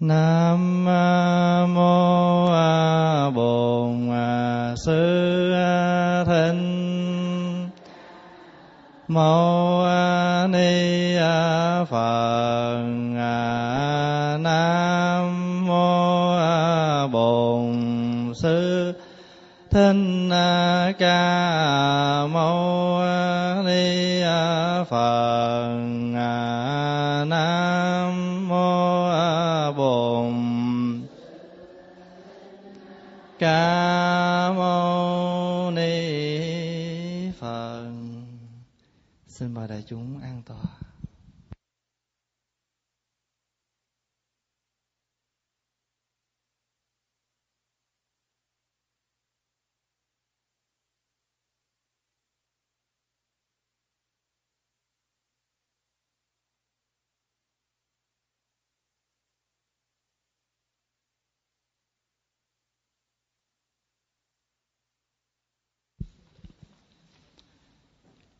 Nam mô A Bổn Sư Thích Mâu Ni Phật. Nam mô Bổn Sư Thích Ca Mâu Ni Phật.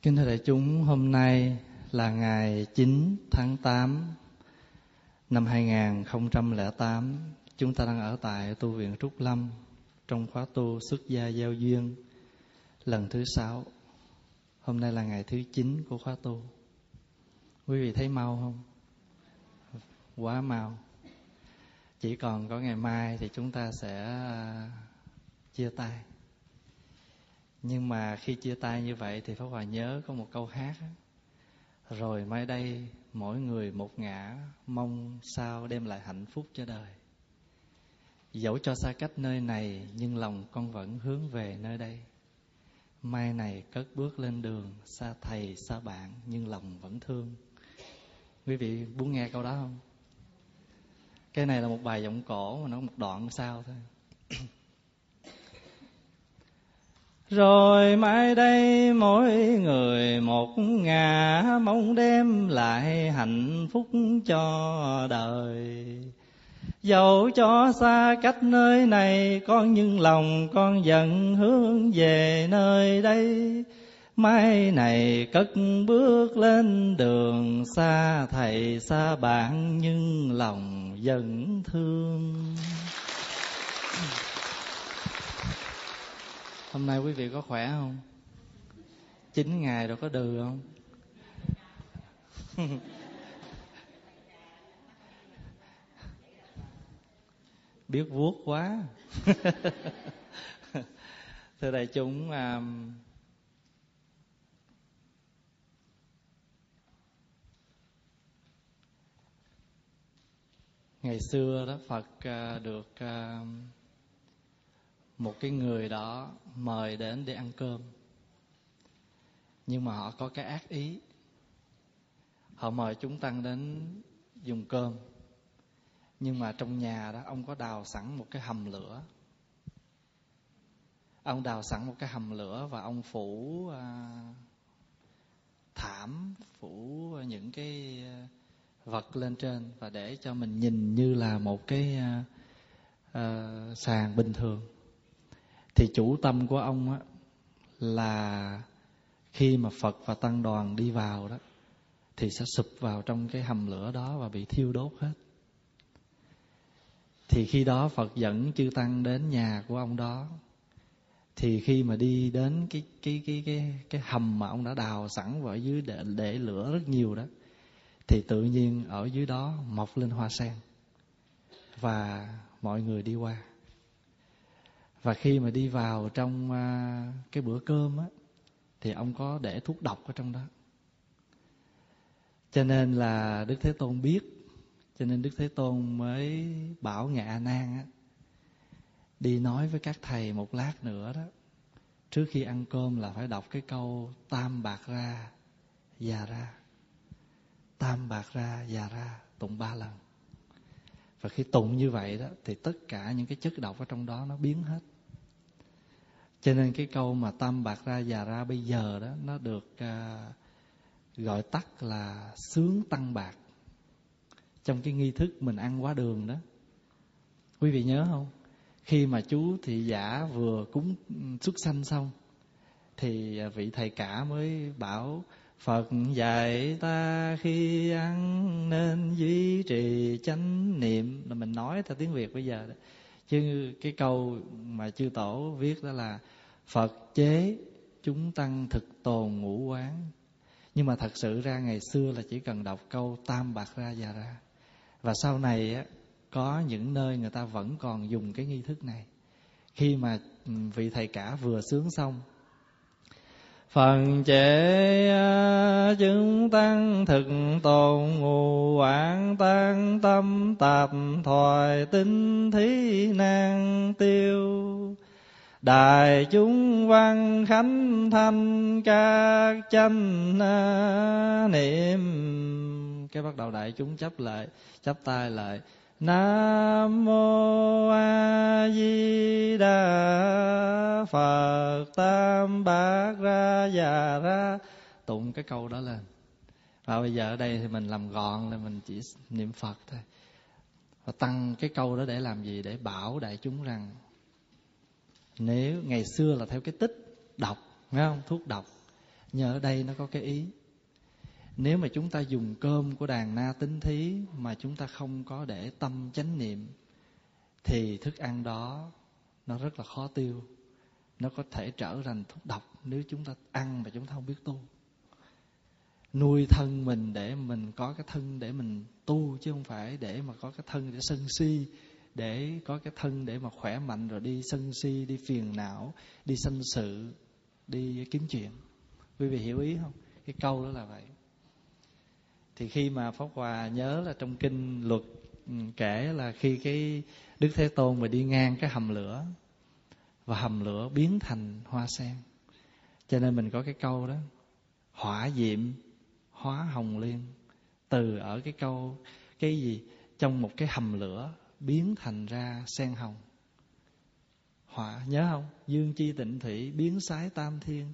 Kính thưa đại chúng, hôm nay là ngày 9 tháng 8 năm 2008. Chúng ta đang ở tại tu viện Trúc Lâm trong khóa tu xuất gia giao duyên lần thứ sáu. Hôm nay là ngày thứ 9 của khóa tu. Quý vị thấy mau không? Quá mau. Chỉ còn có ngày mai thì chúng ta sẽ à, chia tay nhưng mà khi chia tay như vậy thì Pháp Hòa nhớ có một câu hát đó. Rồi mai đây mỗi người một ngã, Mong sao đem lại hạnh phúc cho đời Dẫu cho xa cách nơi này, Nhưng lòng con vẫn hướng về nơi đây Mai này cất bước lên đường, Xa thầy, xa bạn, Nhưng lòng vẫn thương Quý vị muốn nghe câu đó không? Cái này là một bài giọng cổ, Mà nó một đoạn sao thôi rồi mai đây mỗi người một ngà, Mong đem lại hạnh phúc cho đời. Dẫu cho xa cách nơi này, Con nhưng lòng con dần hướng về nơi đây. Mai này cất bước lên đường, Xa thầy, xa bạn Nhưng lòng vẫn thương. Hôm nay quý vị có khỏe không? Chín ngày rồi có đừ không? Biết vuốt quá Thưa đại chúng um, Ngày xưa đó Phật uh, được uh, một cái người đó mời đến để ăn cơm. Nhưng mà họ có cái ác ý. Họ mời chúng tăng đến dùng cơm. Nhưng mà trong nhà đó ông có đào sẵn một cái hầm lửa. Ông đào sẵn một cái hầm lửa và ông phủ à, thảm phủ những cái à, vật lên trên và để cho mình nhìn như là một cái à, à, sàn bình thường thì chủ tâm của ông á là khi mà Phật và tăng đoàn đi vào đó thì sẽ sụp vào trong cái hầm lửa đó và bị thiêu đốt hết. Thì khi đó Phật dẫn chư tăng đến nhà của ông đó thì khi mà đi đến cái cái cái cái cái hầm mà ông đã đào sẵn vào dưới để, để lửa rất nhiều đó thì tự nhiên ở dưới đó mọc lên hoa sen và mọi người đi qua và khi mà đi vào trong à, cái bữa cơm á, thì ông có để thuốc độc ở trong đó. Cho nên là đức thế tôn biết, cho nên đức thế tôn mới bảo ngạ a nan á, đi nói với các thầy một lát nữa đó, trước khi ăn cơm là phải đọc cái câu tam bạc ra, già ra. Tam bạc ra, già ra, tụng ba lần. Và khi tụng như vậy đó, thì tất cả những cái chất độc ở trong đó nó biến hết cho nên cái câu mà tam bạc ra già ra bây giờ đó nó được uh, gọi tắt là sướng tăng bạc. Trong cái nghi thức mình ăn quá đường đó. Quý vị nhớ không? Khi mà chú thị giả vừa cúng xuất sanh xong thì vị thầy cả mới bảo Phật dạy ta khi ăn nên duy trì chánh niệm. Là mình nói theo tiếng Việt bây giờ đó. Chứ cái câu mà chư tổ viết đó là Phật chế chúng tăng thực tồn ngũ quán. Nhưng mà thật sự ra ngày xưa là chỉ cần đọc câu tam bạc ra già ra. Và sau này á, có những nơi người ta vẫn còn dùng cái nghi thức này. Khi mà ừ, vị thầy cả vừa sướng xong Phần chế à, chứng tăng thực tồn ngụ quảng tăng tâm tạp, thoại tinh thí nan tiêu. Đại chúng văn khánh thanh, các chánh à, niệm. Cái bắt đầu đại chúng chấp lại Chấp tay lại. Nam mô A Di Đà Phật Tam Bát Ra Già Ra tụng cái câu đó lên. Và bây giờ ở đây thì mình làm gọn là mình chỉ niệm Phật thôi. Và tăng cái câu đó để làm gì? Để bảo đại chúng rằng nếu ngày xưa là theo cái tích đọc nghe không? Thuốc độc. Nhờ ở đây nó có cái ý nếu mà chúng ta dùng cơm của đàn na tính thí mà chúng ta không có để tâm chánh niệm, thì thức ăn đó nó rất là khó tiêu. Nó có thể trở thành thuốc độc nếu chúng ta ăn mà chúng ta không biết tu. Nuôi thân mình để mình có cái thân để mình tu chứ không phải để mà có cái thân để sân si, để có cái thân để mà khỏe mạnh rồi đi sân si, đi phiền não, đi sanh sự, đi kiếm chuyện. Quý vị hiểu ý không? Cái câu đó là vậy thì khi mà pháp hòa nhớ là trong kinh luật ừ, kể là khi cái đức thế tôn mà đi ngang cái hầm lửa và hầm lửa biến thành hoa sen. Cho nên mình có cái câu đó, hỏa diệm, hóa hồng liên từ ở cái câu, cái gì? Trong một cái hầm lửa biến thành ra sen hồng. Hỏa, nhớ không? Dương chi tịnh thủy biến sái tam thiên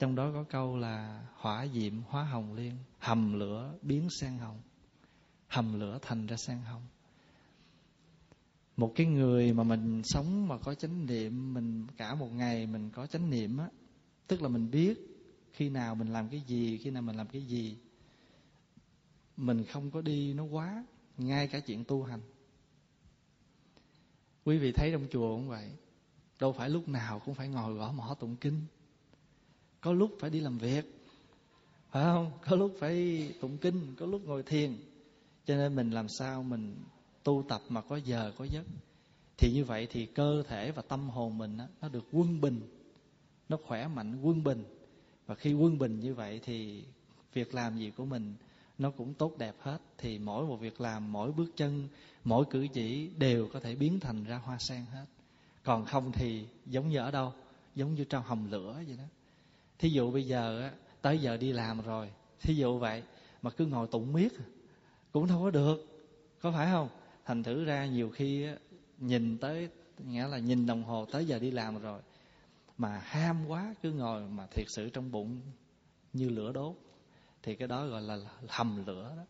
trong đó có câu là hỏa diệm hóa hồng liên, hầm lửa biến sang hồng, hầm lửa thành ra sang hồng. Một cái người mà mình sống mà có chánh niệm, mình cả một ngày mình có chánh niệm á, tức là mình biết khi nào mình làm cái gì, khi nào mình làm cái gì, mình không có đi nó quá, ngay cả chuyện tu hành. Quý vị thấy trong chùa cũng vậy, đâu phải lúc nào cũng phải ngồi gõ mỏ tụng kinh có lúc phải đi làm việc phải không? Có lúc phải tụng kinh có lúc ngồi thiền. Cho nên mình làm sao mình tu tập mà có giờ có giấc. Thì như vậy thì cơ thể và tâm hồn mình đó, nó được quân bình. Nó khỏe mạnh quân bình. Và khi quân bình như vậy thì việc làm gì của mình nó cũng tốt đẹp hết. Thì mỗi một việc làm mỗi bước chân mỗi cử chỉ đều có thể biến thành ra hoa sen hết. Còn không thì giống như ở đâu giống như trong hầm lửa vậy đó thí dụ bây giờ tới giờ đi làm rồi, thí dụ vậy, mà cứ ngồi tụng miết, cũng đâu có được, có phải không? Thành thử ra nhiều khi nhìn tới, nghĩa là nhìn đồng hồ tới giờ đi làm rồi, mà ham quá, cứ ngồi mà thiệt sự trong bụng như lửa đốt, thì cái đó gọi là hầm lửa đó.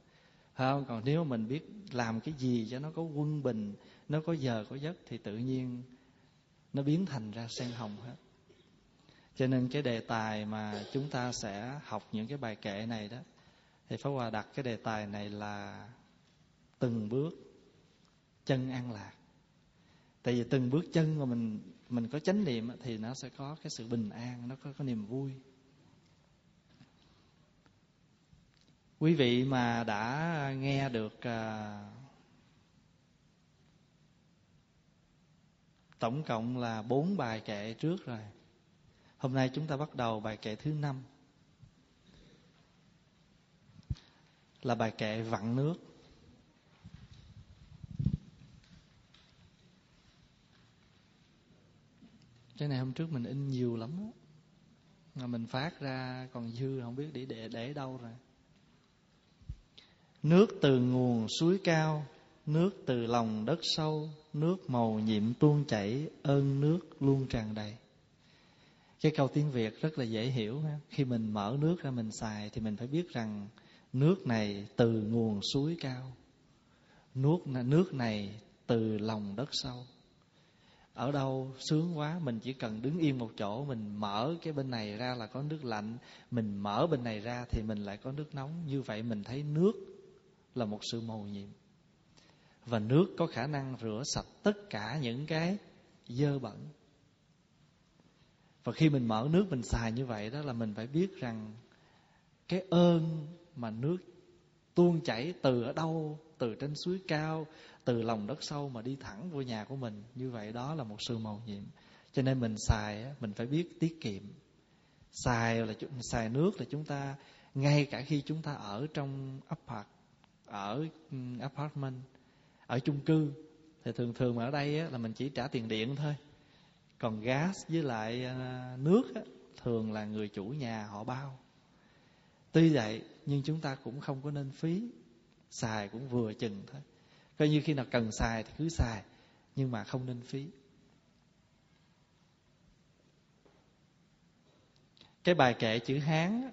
Phải không? Còn nếu mình biết làm cái gì cho nó có quân bình, nó có giờ, có giấc, thì tự nhiên nó biến thành ra sen hồng hết cho nên cái đề tài mà chúng ta sẽ học những cái bài kệ này đó thì Pháp Hòa đặt cái đề tài này là từng bước chân an lạc. Tại vì từng bước chân mà mình mình có chánh niệm thì nó sẽ có cái sự bình an nó có cái niềm vui. Quý vị mà đã nghe được uh, tổng cộng là bốn bài kệ trước rồi Hôm nay chúng ta bắt đầu bài kệ thứ năm. Là bài kệ vặn nước. Cái này hôm trước mình in nhiều lắm đó. Mà mình phát ra còn dư không biết để để, để đâu rồi. Nước từ nguồn suối cao Nước từ lòng đất sâu Nước màu nhiệm tuôn chảy Ơn nước luôn tràn đầy cái câu tiếng việt rất là dễ hiểu khi mình mở nước ra mình xài thì mình phải biết rằng nước này từ nguồn suối cao. Nước nước này từ lòng đất sâu. Ở đâu sướng quá, mình chỉ cần đứng yên một chỗ, mình mở cái bên này ra là có nước lạnh. Mình mở bên này ra thì mình lại có nước nóng. Như vậy mình thấy nước là một sự màu nhiệm. Và nước có khả năng rửa sạch tất cả những cái dơ bẩn và khi mình mở nước mình xài như vậy đó là mình phải biết rằng cái ơn mà nước tuôn chảy từ ở đâu, từ trên suối cao, từ lòng đất sâu mà đi thẳng vô nhà của mình, như vậy đó là một sự màu nhiệm. Cho nên mình xài mình phải biết tiết kiệm. Xài là xài nước là chúng ta, ngay cả khi chúng ta ở trong apart, ở apartment, ở chung cư, thì thường thường mà ở đây là mình chỉ trả tiền điện thôi còn gas với lại à, nước nước thường là người chủ nhà họ bao. Tuy vậy, nhưng chúng ta cũng không có nên phí. Xài cũng vừa chừng thôi. Coi như khi nào cần xài thì cứ xài, nhưng mà không nên phí. Cái bài kệ chữ hán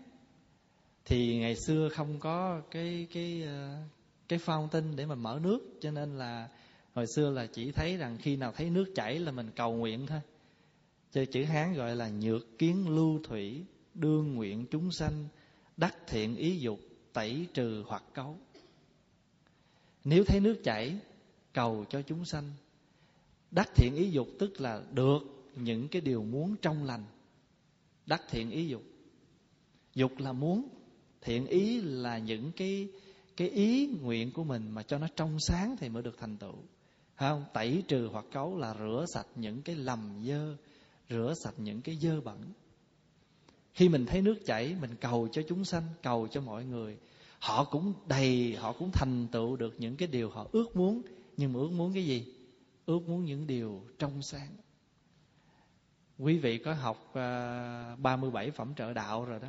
thì ngày xưa không có cái cái à, cái fountain để mà mở nước, cho nên là hồi xưa là chỉ thấy rằng khi nào thấy nước chảy là mình cầu nguyện thôi cho chữ hán gọi là nhược kiến lưu thủy, đương nguyện chúng sanh, đắc thiện ý dục, tẩy trừ hoặc cấu. Nếu thấy nước chảy, cầu cho chúng sanh. Đắc thiện ý dục tức là được những cái điều muốn trong lành. Đắc thiện ý dục. Dục là muốn, thiện ý là những cái cái ý nguyện của mình mà cho nó trong sáng thì mới được thành tựu. Không? Tẩy trừ hoặc cấu là rửa sạch những cái lầm dơ rửa sạch những cái dơ bẩn. Khi mình thấy nước chảy mình cầu cho chúng sanh cầu cho mọi người. Họ cũng đầy họ cũng thành tựu được những cái điều họ ước muốn. Nhưng mà ước muốn cái gì? Ước muốn những điều trong sáng. Quý vị có học à, 37 phẩm trợ đạo rồi đó.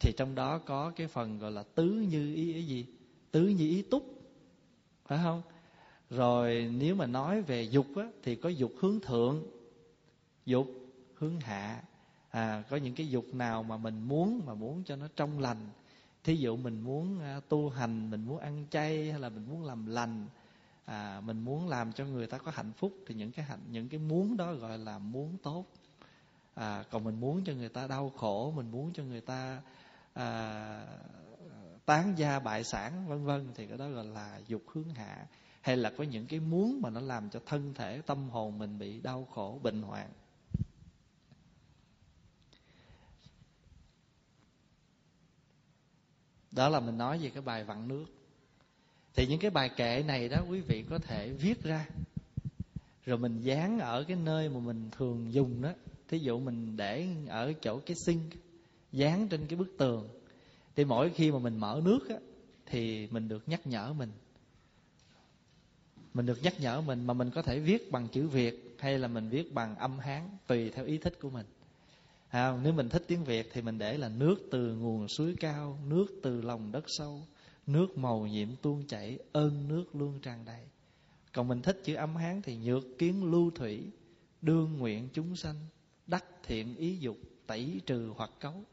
Thì trong đó có cái phần gọi là tứ như ý, ý gì? Tứ như ý túc. Phải không? Rồi nếu mà nói về dục á, thì có dục hướng thượng dục hướng hạ. À, có những cái dục nào mà mình muốn mà muốn cho nó trong lành. Thí dụ mình muốn à, tu hành mình muốn ăn chay hay là mình muốn làm lành à, mình muốn làm cho người ta có hạnh phúc thì những cái hạnh những cái muốn đó gọi là muốn tốt. À, còn mình muốn cho người ta đau khổ mình muốn cho người ta à, tán gia bại sản vân vân thì cái đó gọi là dục hướng hạ. Hay là có những cái muốn mà nó làm cho thân thể tâm hồn mình bị đau khổ bệnh hoạn. Đó là mình nói về cái bài vặn nước. Thì những cái bài kệ này đó quý vị có thể viết ra. Rồi mình dán ở cái nơi mà mình thường dùng đó. Thí dụ mình để ở chỗ cái sink dán trên cái bức tường. Thì mỗi khi mà mình mở nước á, thì mình được nhắc nhở mình. Mình được nhắc nhở mình mà mình có thể viết bằng chữ việt hay là mình viết bằng âm hán tùy theo ý thích của mình à, nếu mình thích tiếng việt thì mình để là nước từ nguồn suối cao nước từ lòng đất sâu nước màu nhiệm tuôn chảy ơn nước luôn tràn đầy. Còn mình thích chữ âm hán thì nhược kiến lưu thủy đương nguyện chúng sanh đắc thiện ý dục tẩy trừ hoặc cấu.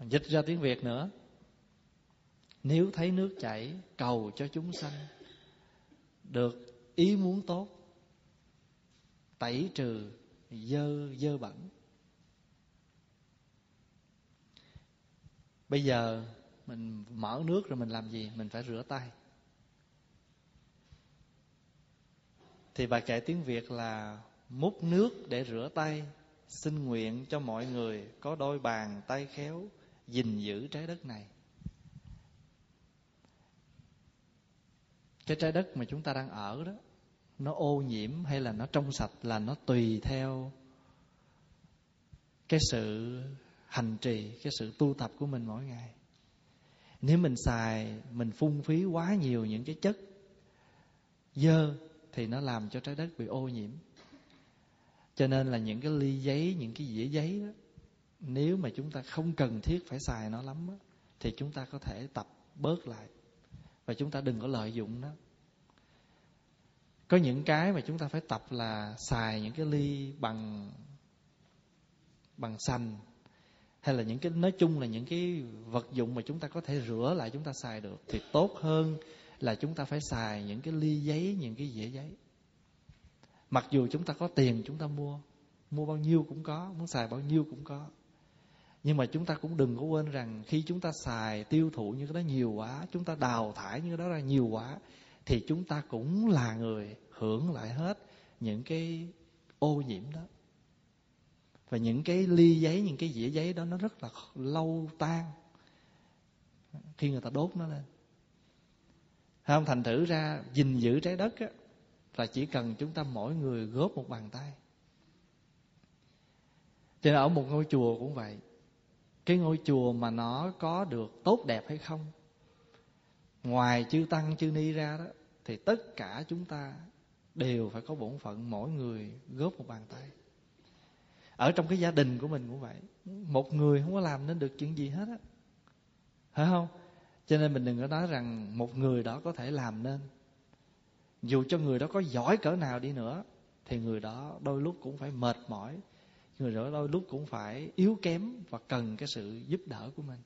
Dịch ra tiếng việt nữa. Nếu thấy nước chảy cầu cho chúng sanh được ý muốn tốt tẩy trừ dơ dơ bẩn. Bây giờ mình mở nước rồi mình làm gì? Mình phải rửa tay. Thì bài kệ tiếng việt là múc nước để rửa tay, xin nguyện cho mọi người có đôi bàn tay khéo gìn giữ trái đất này. Cái trái đất mà chúng ta đang ở đó nó ô nhiễm hay là nó trong sạch là nó tùy theo cái sự hành trì cái sự tu tập của mình mỗi ngày. Nếu mình xài mình phung phí quá nhiều những cái chất dơ thì nó làm cho trái đất bị ô nhiễm. Cho nên là những cái ly giấy những cái dĩa giấy đó nếu mà chúng ta không cần thiết phải xài nó lắm đó, thì chúng ta có thể tập bớt lại. Và chúng ta đừng có lợi dụng nó có những cái mà chúng ta phải tập là xài những cái ly bằng bằng xanh hay là những cái, nói chung là những cái vật dụng mà chúng ta có thể rửa lại chúng ta xài được, thì tốt hơn là chúng ta phải xài những cái ly giấy, những cái dĩa giấy. Mặc dù chúng ta có tiền chúng ta mua mua bao nhiêu cũng có, muốn xài bao nhiêu cũng có. Nhưng mà chúng ta cũng đừng có quên rằng khi chúng ta xài tiêu thụ như cái đó nhiều quá, chúng ta đào thải như cái đó ra nhiều quá thì chúng ta cũng là người hưởng lại hết những cái ô nhiễm đó. Và những cái ly giấy những cái dĩa giấy đó nó rất là lâu tan khi người ta đốt nó lên. Không thành thử ra gìn giữ trái đất á, là chỉ cần chúng ta mỗi người góp một bàn tay. Cho nên ở một ngôi chùa cũng vậy. Cái ngôi chùa mà nó có được tốt đẹp hay không ngoài chư tăng chư ni ra đó thì tất cả chúng ta đều phải có bổn phận mỗi người góp một bàn tay. Ở trong cái gia đình của mình cũng vậy. Một người không có làm nên được chuyện gì hết á. Phải không? Cho nên mình đừng có nói rằng một người đó có thể làm nên. Dù cho người đó có giỏi cỡ nào đi nữa, thì người đó đôi lúc cũng phải mệt mỏi. Người đó đôi lúc cũng phải yếu kém và cần cái sự giúp đỡ của mình.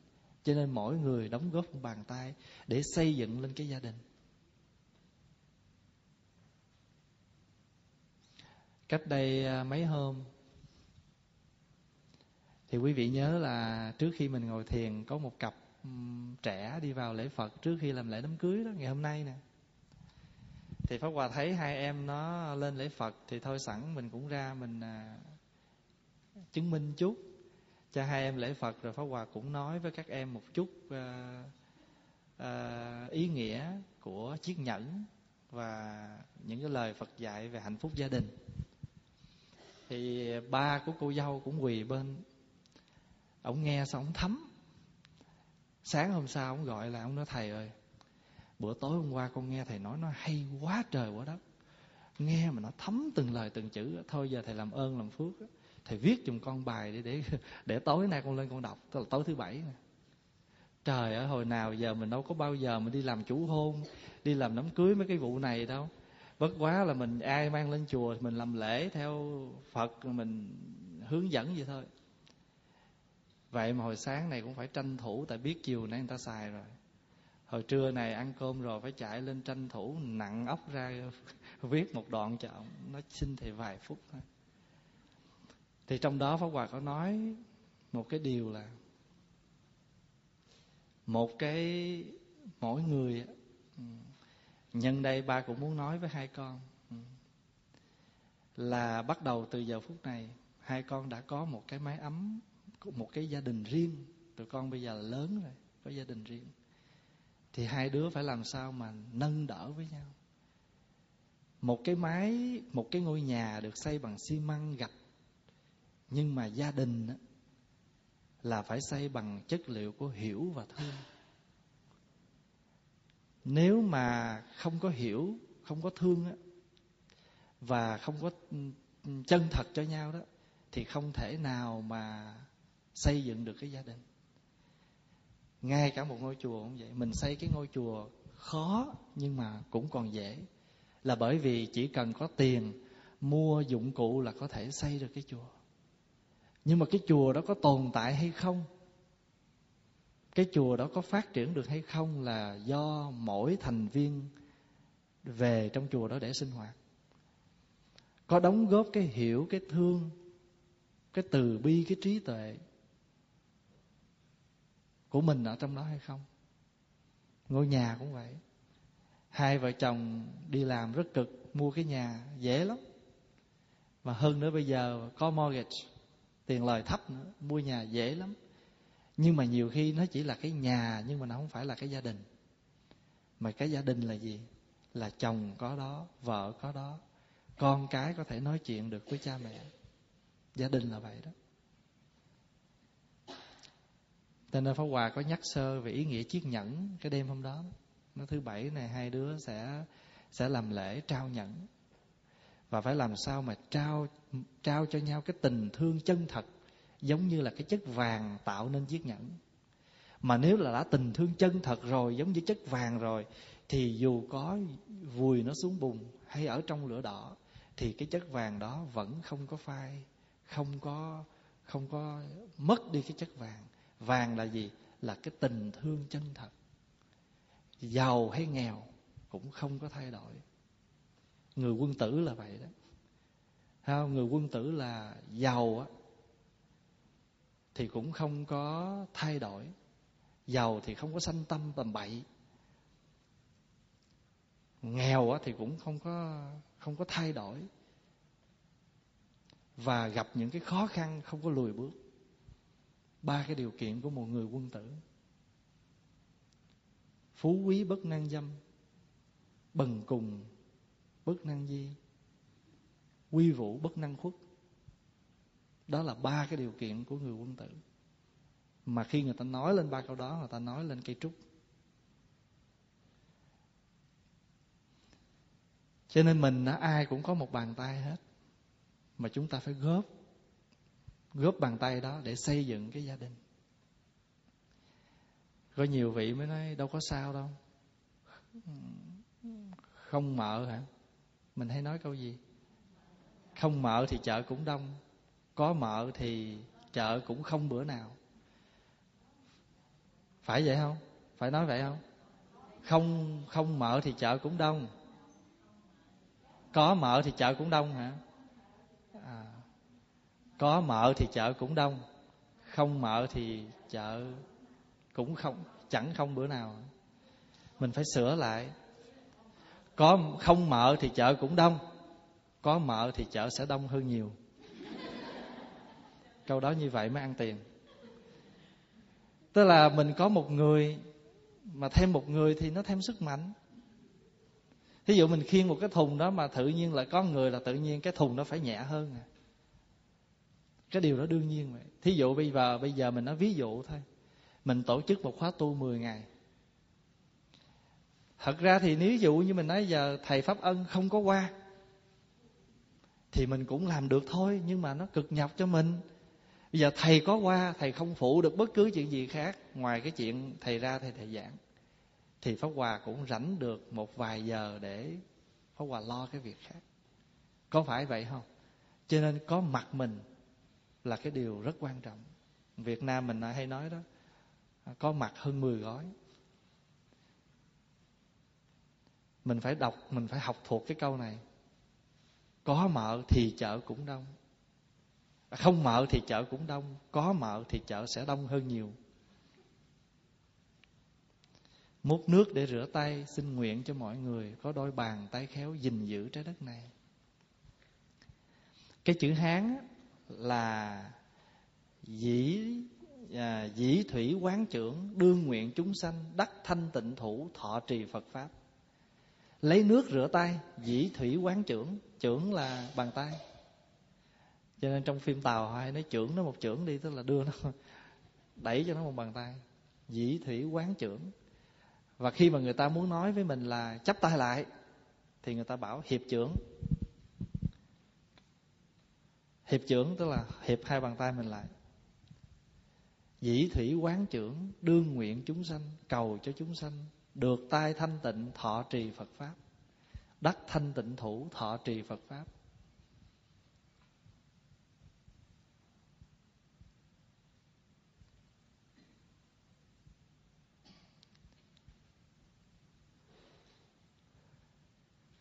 Cho nên mỗi người đóng góp một bàn tay để xây dựng lên cái gia đình. Cách đây à, mấy hôm. Thì quý vị nhớ là trước khi mình ngồi thiền có một cặp trẻ đi vào lễ Phật trước khi làm lễ đám cưới đó ngày hôm nay nè. Thì Pháp Hòa thấy hai em nó lên lễ Phật thì thôi sẵn mình cũng ra mình à, chứng minh chút cho hai em lễ Phật. Rồi Pháp Hòa cũng nói với các em một chút à, à, ý nghĩa của chiếc nhẫn và những cái lời Phật dạy về hạnh phúc gia đình thì ba của cô dâu cũng quỳ bên. Ông nghe xong ông thấm. Sáng hôm sau ông gọi là ông nói, thầy ơi, bữa tối hôm qua con nghe thầy nói, nó hay quá trời quá đất. Nghe mà nó thấm từng lời từng chữ thôi giờ thầy làm ơn, làm phước thầy viết dùm con bài để để để tối nay con lên con đọc tức là tối thứ bảy này. trời ơi, hồi nào giờ mình đâu có bao giờ mình đi làm chủ hôn, đi làm đám cưới mấy cái vụ này đâu bất quá là mình, ai mang lên chùa mình làm lễ theo phật, mình hướng dẫn vậy thôi. Vậy mà hồi sáng này cũng phải tranh thủ, tại biết chiều nay người ta xài rồi. Hồi trưa này ăn cơm rồi phải chạy lên tranh thủ, nặng ốc ra viết một đoạn cho ông, nó xin thì vài phút thôi. Thì trong đó pháp hòa có nói một cái điều là một cái mỗi người nhân đây ba cũng muốn nói với hai con. Ừ. Là bắt đầu từ giờ phút này, hai con đã có một cái mái ấm, một cái gia đình riêng. Tụi con bây giờ là lớn rồi, có gia đình riêng. Thì hai đứa phải làm sao mà nâng đỡ với nhau? Một cái mái, một cái ngôi nhà được xây bằng xi măng gạch. Nhưng mà gia đình là phải xây bằng chất liệu của hiểu và thương nếu mà không có hiểu, không có thương và không có chân thật cho nhau đó, thì không thể nào mà xây dựng được cái gia đình. Ngay cả một ngôi chùa cũng vậy, mình xây cái ngôi chùa khó nhưng mà cũng còn dễ, là bởi vì chỉ cần có tiền mua dụng cụ là có thể xây được cái chùa. Nhưng mà cái chùa đó có tồn tại hay không cái chùa đó có phát triển được hay không là do mỗi thành viên về trong chùa đó để sinh hoạt. Có đóng góp cái hiểu, cái thương, cái từ bi, cái trí tuệ của mình ở trong đó hay không? Ngôi nhà cũng vậy. Hai vợ chồng đi làm rất cực, mua cái nhà dễ lắm. Mà hơn nữa bây giờ có mortgage, tiền lời thấp nữa, mua nhà dễ lắm nhưng mà nhiều khi nó chỉ là cái nhà, nhưng mà nó không phải là cái gia đình. Mà cái gia đình là gì? Là chồng có đó, vợ có đó, con cái có thể nói chuyện được với cha mẹ. Gia đình là vậy đó. Cho nên Pháp Hòa có nhắc sơ về ý nghĩa chiếc nhẫn cái đêm hôm đó. Nó thứ bảy này, hai đứa sẽ sẽ làm lễ trao nhẫn. Và phải làm sao mà trao trao cho nhau cái tình thương chân thật giống như là cái chất vàng tạo nên chiếc nhẫn. Mà nếu là đã tình thương chân thật rồi giống như chất vàng rồi thì dù có vùi nó xuống bùn hay ở trong lửa đỏ thì cái chất vàng đó vẫn không có phai, không có không có mất đi cái chất vàng. Vàng là gì? Là cái tình thương chân thật. Giàu hay nghèo cũng không có thay đổi. Người quân tử là vậy đó. Người quân tử là giàu á thì cũng không có thay đổi. Giàu thì không có sanh tâm tầm bậy. Nghèo thì cũng không có không có thay đổi. Và gặp những cái khó khăn không có lùi bước. Ba cái điều kiện của một người quân tử. Phú quý bất năng dâm, bần cùng bất năng di, quy vũ bất năng khuất đó là ba cái điều kiện của người quân tử. Mà khi người ta nói lên ba câu đó, người ta nói lên cây trúc. Cho nên mình ai cũng có một bàn tay hết. Mà chúng ta phải góp góp bàn tay đó để xây dựng cái gia đình. Có nhiều vị mới nói, đâu có sao đâu. Không mợ hả? Mình hay nói câu gì? Không mợ thì chợ cũng đông có mợ thì chợ cũng không bữa nào. Phải vậy không? Phải nói vậy không? Không không mợ thì chợ cũng đông. Có mợ thì chợ cũng đông hả? À, có mợ thì chợ cũng đông. Không mợ thì chợ cũng không chẳng không bữa nào. Mình phải sửa lại. Có không mợ thì chợ cũng đông. Có mợ thì chợ sẽ đông hơn nhiều câu đó như vậy mới ăn tiền. Tức là mình có một người, mà thêm một người thì nó thêm sức mạnh. Thí dụ mình khiêng một cái thùng đó mà tự nhiên là có người là tự nhiên cái thùng nó phải nhẹ hơn à. Cái điều đó đương nhiên vậy thí dụ bây giờ bây giờ mình nói ví dụ thôi. Mình tổ chức một khóa tu 10 ngày. Thật ra thì nếu dụ như mình nói giờ thầy pháp ân không có qua, thì mình cũng làm được thôi, nhưng mà nó cực nhọc cho mình bây giờ thầy có qua, thầy không phụ được bất cứ chuyện gì khác. Ngoài cái chuyện thầy ra, thầy thầy giảng. Thì pháp hòa cũng rảnh được một vài giờ để pháp hòa lo cái việc khác. Có phải vậy không? Cho nên có mặt mình là cái điều rất quan trọng. Việt nam mình hay nói đó, có mặt hơn 10 gói. Mình phải đọc, mình phải học thuộc cái câu này. Có mợ thì chợ cũng đông không mợ thì chợ cũng đông có mợ thì chợ sẽ đông hơn nhiều. Múc nước để rửa tay xin nguyện cho mọi người có đôi bàn tay khéo gìn giữ trái đất này. Cái chữ hán là dĩ à, dĩ thủy quán trưởng đương nguyện chúng sanh đắc thanh tịnh thủ thọ trì phật pháp. Lấy nước rửa tay dĩ thủy quán trưởng trưởng là bàn tay cho nên trong phim tàu hay nói trưởng nó một trưởng đi, tức là đưa nó đẩy cho nó một bàn tay. Dĩ thủy quán trưởng. Và khi mà người ta muốn nói với mình là chắp tay lại, thì người ta bảo hiệp trưởng. Hiệp trưởng tức là hiệp hai bàn tay mình lại. Dĩ thủy quán trưởng đương nguyện chúng sanh, cầu cho chúng sanh, được tai thanh tịnh thọ trì phật pháp. Đắc thanh tịnh thủ, thọ trì phật pháp.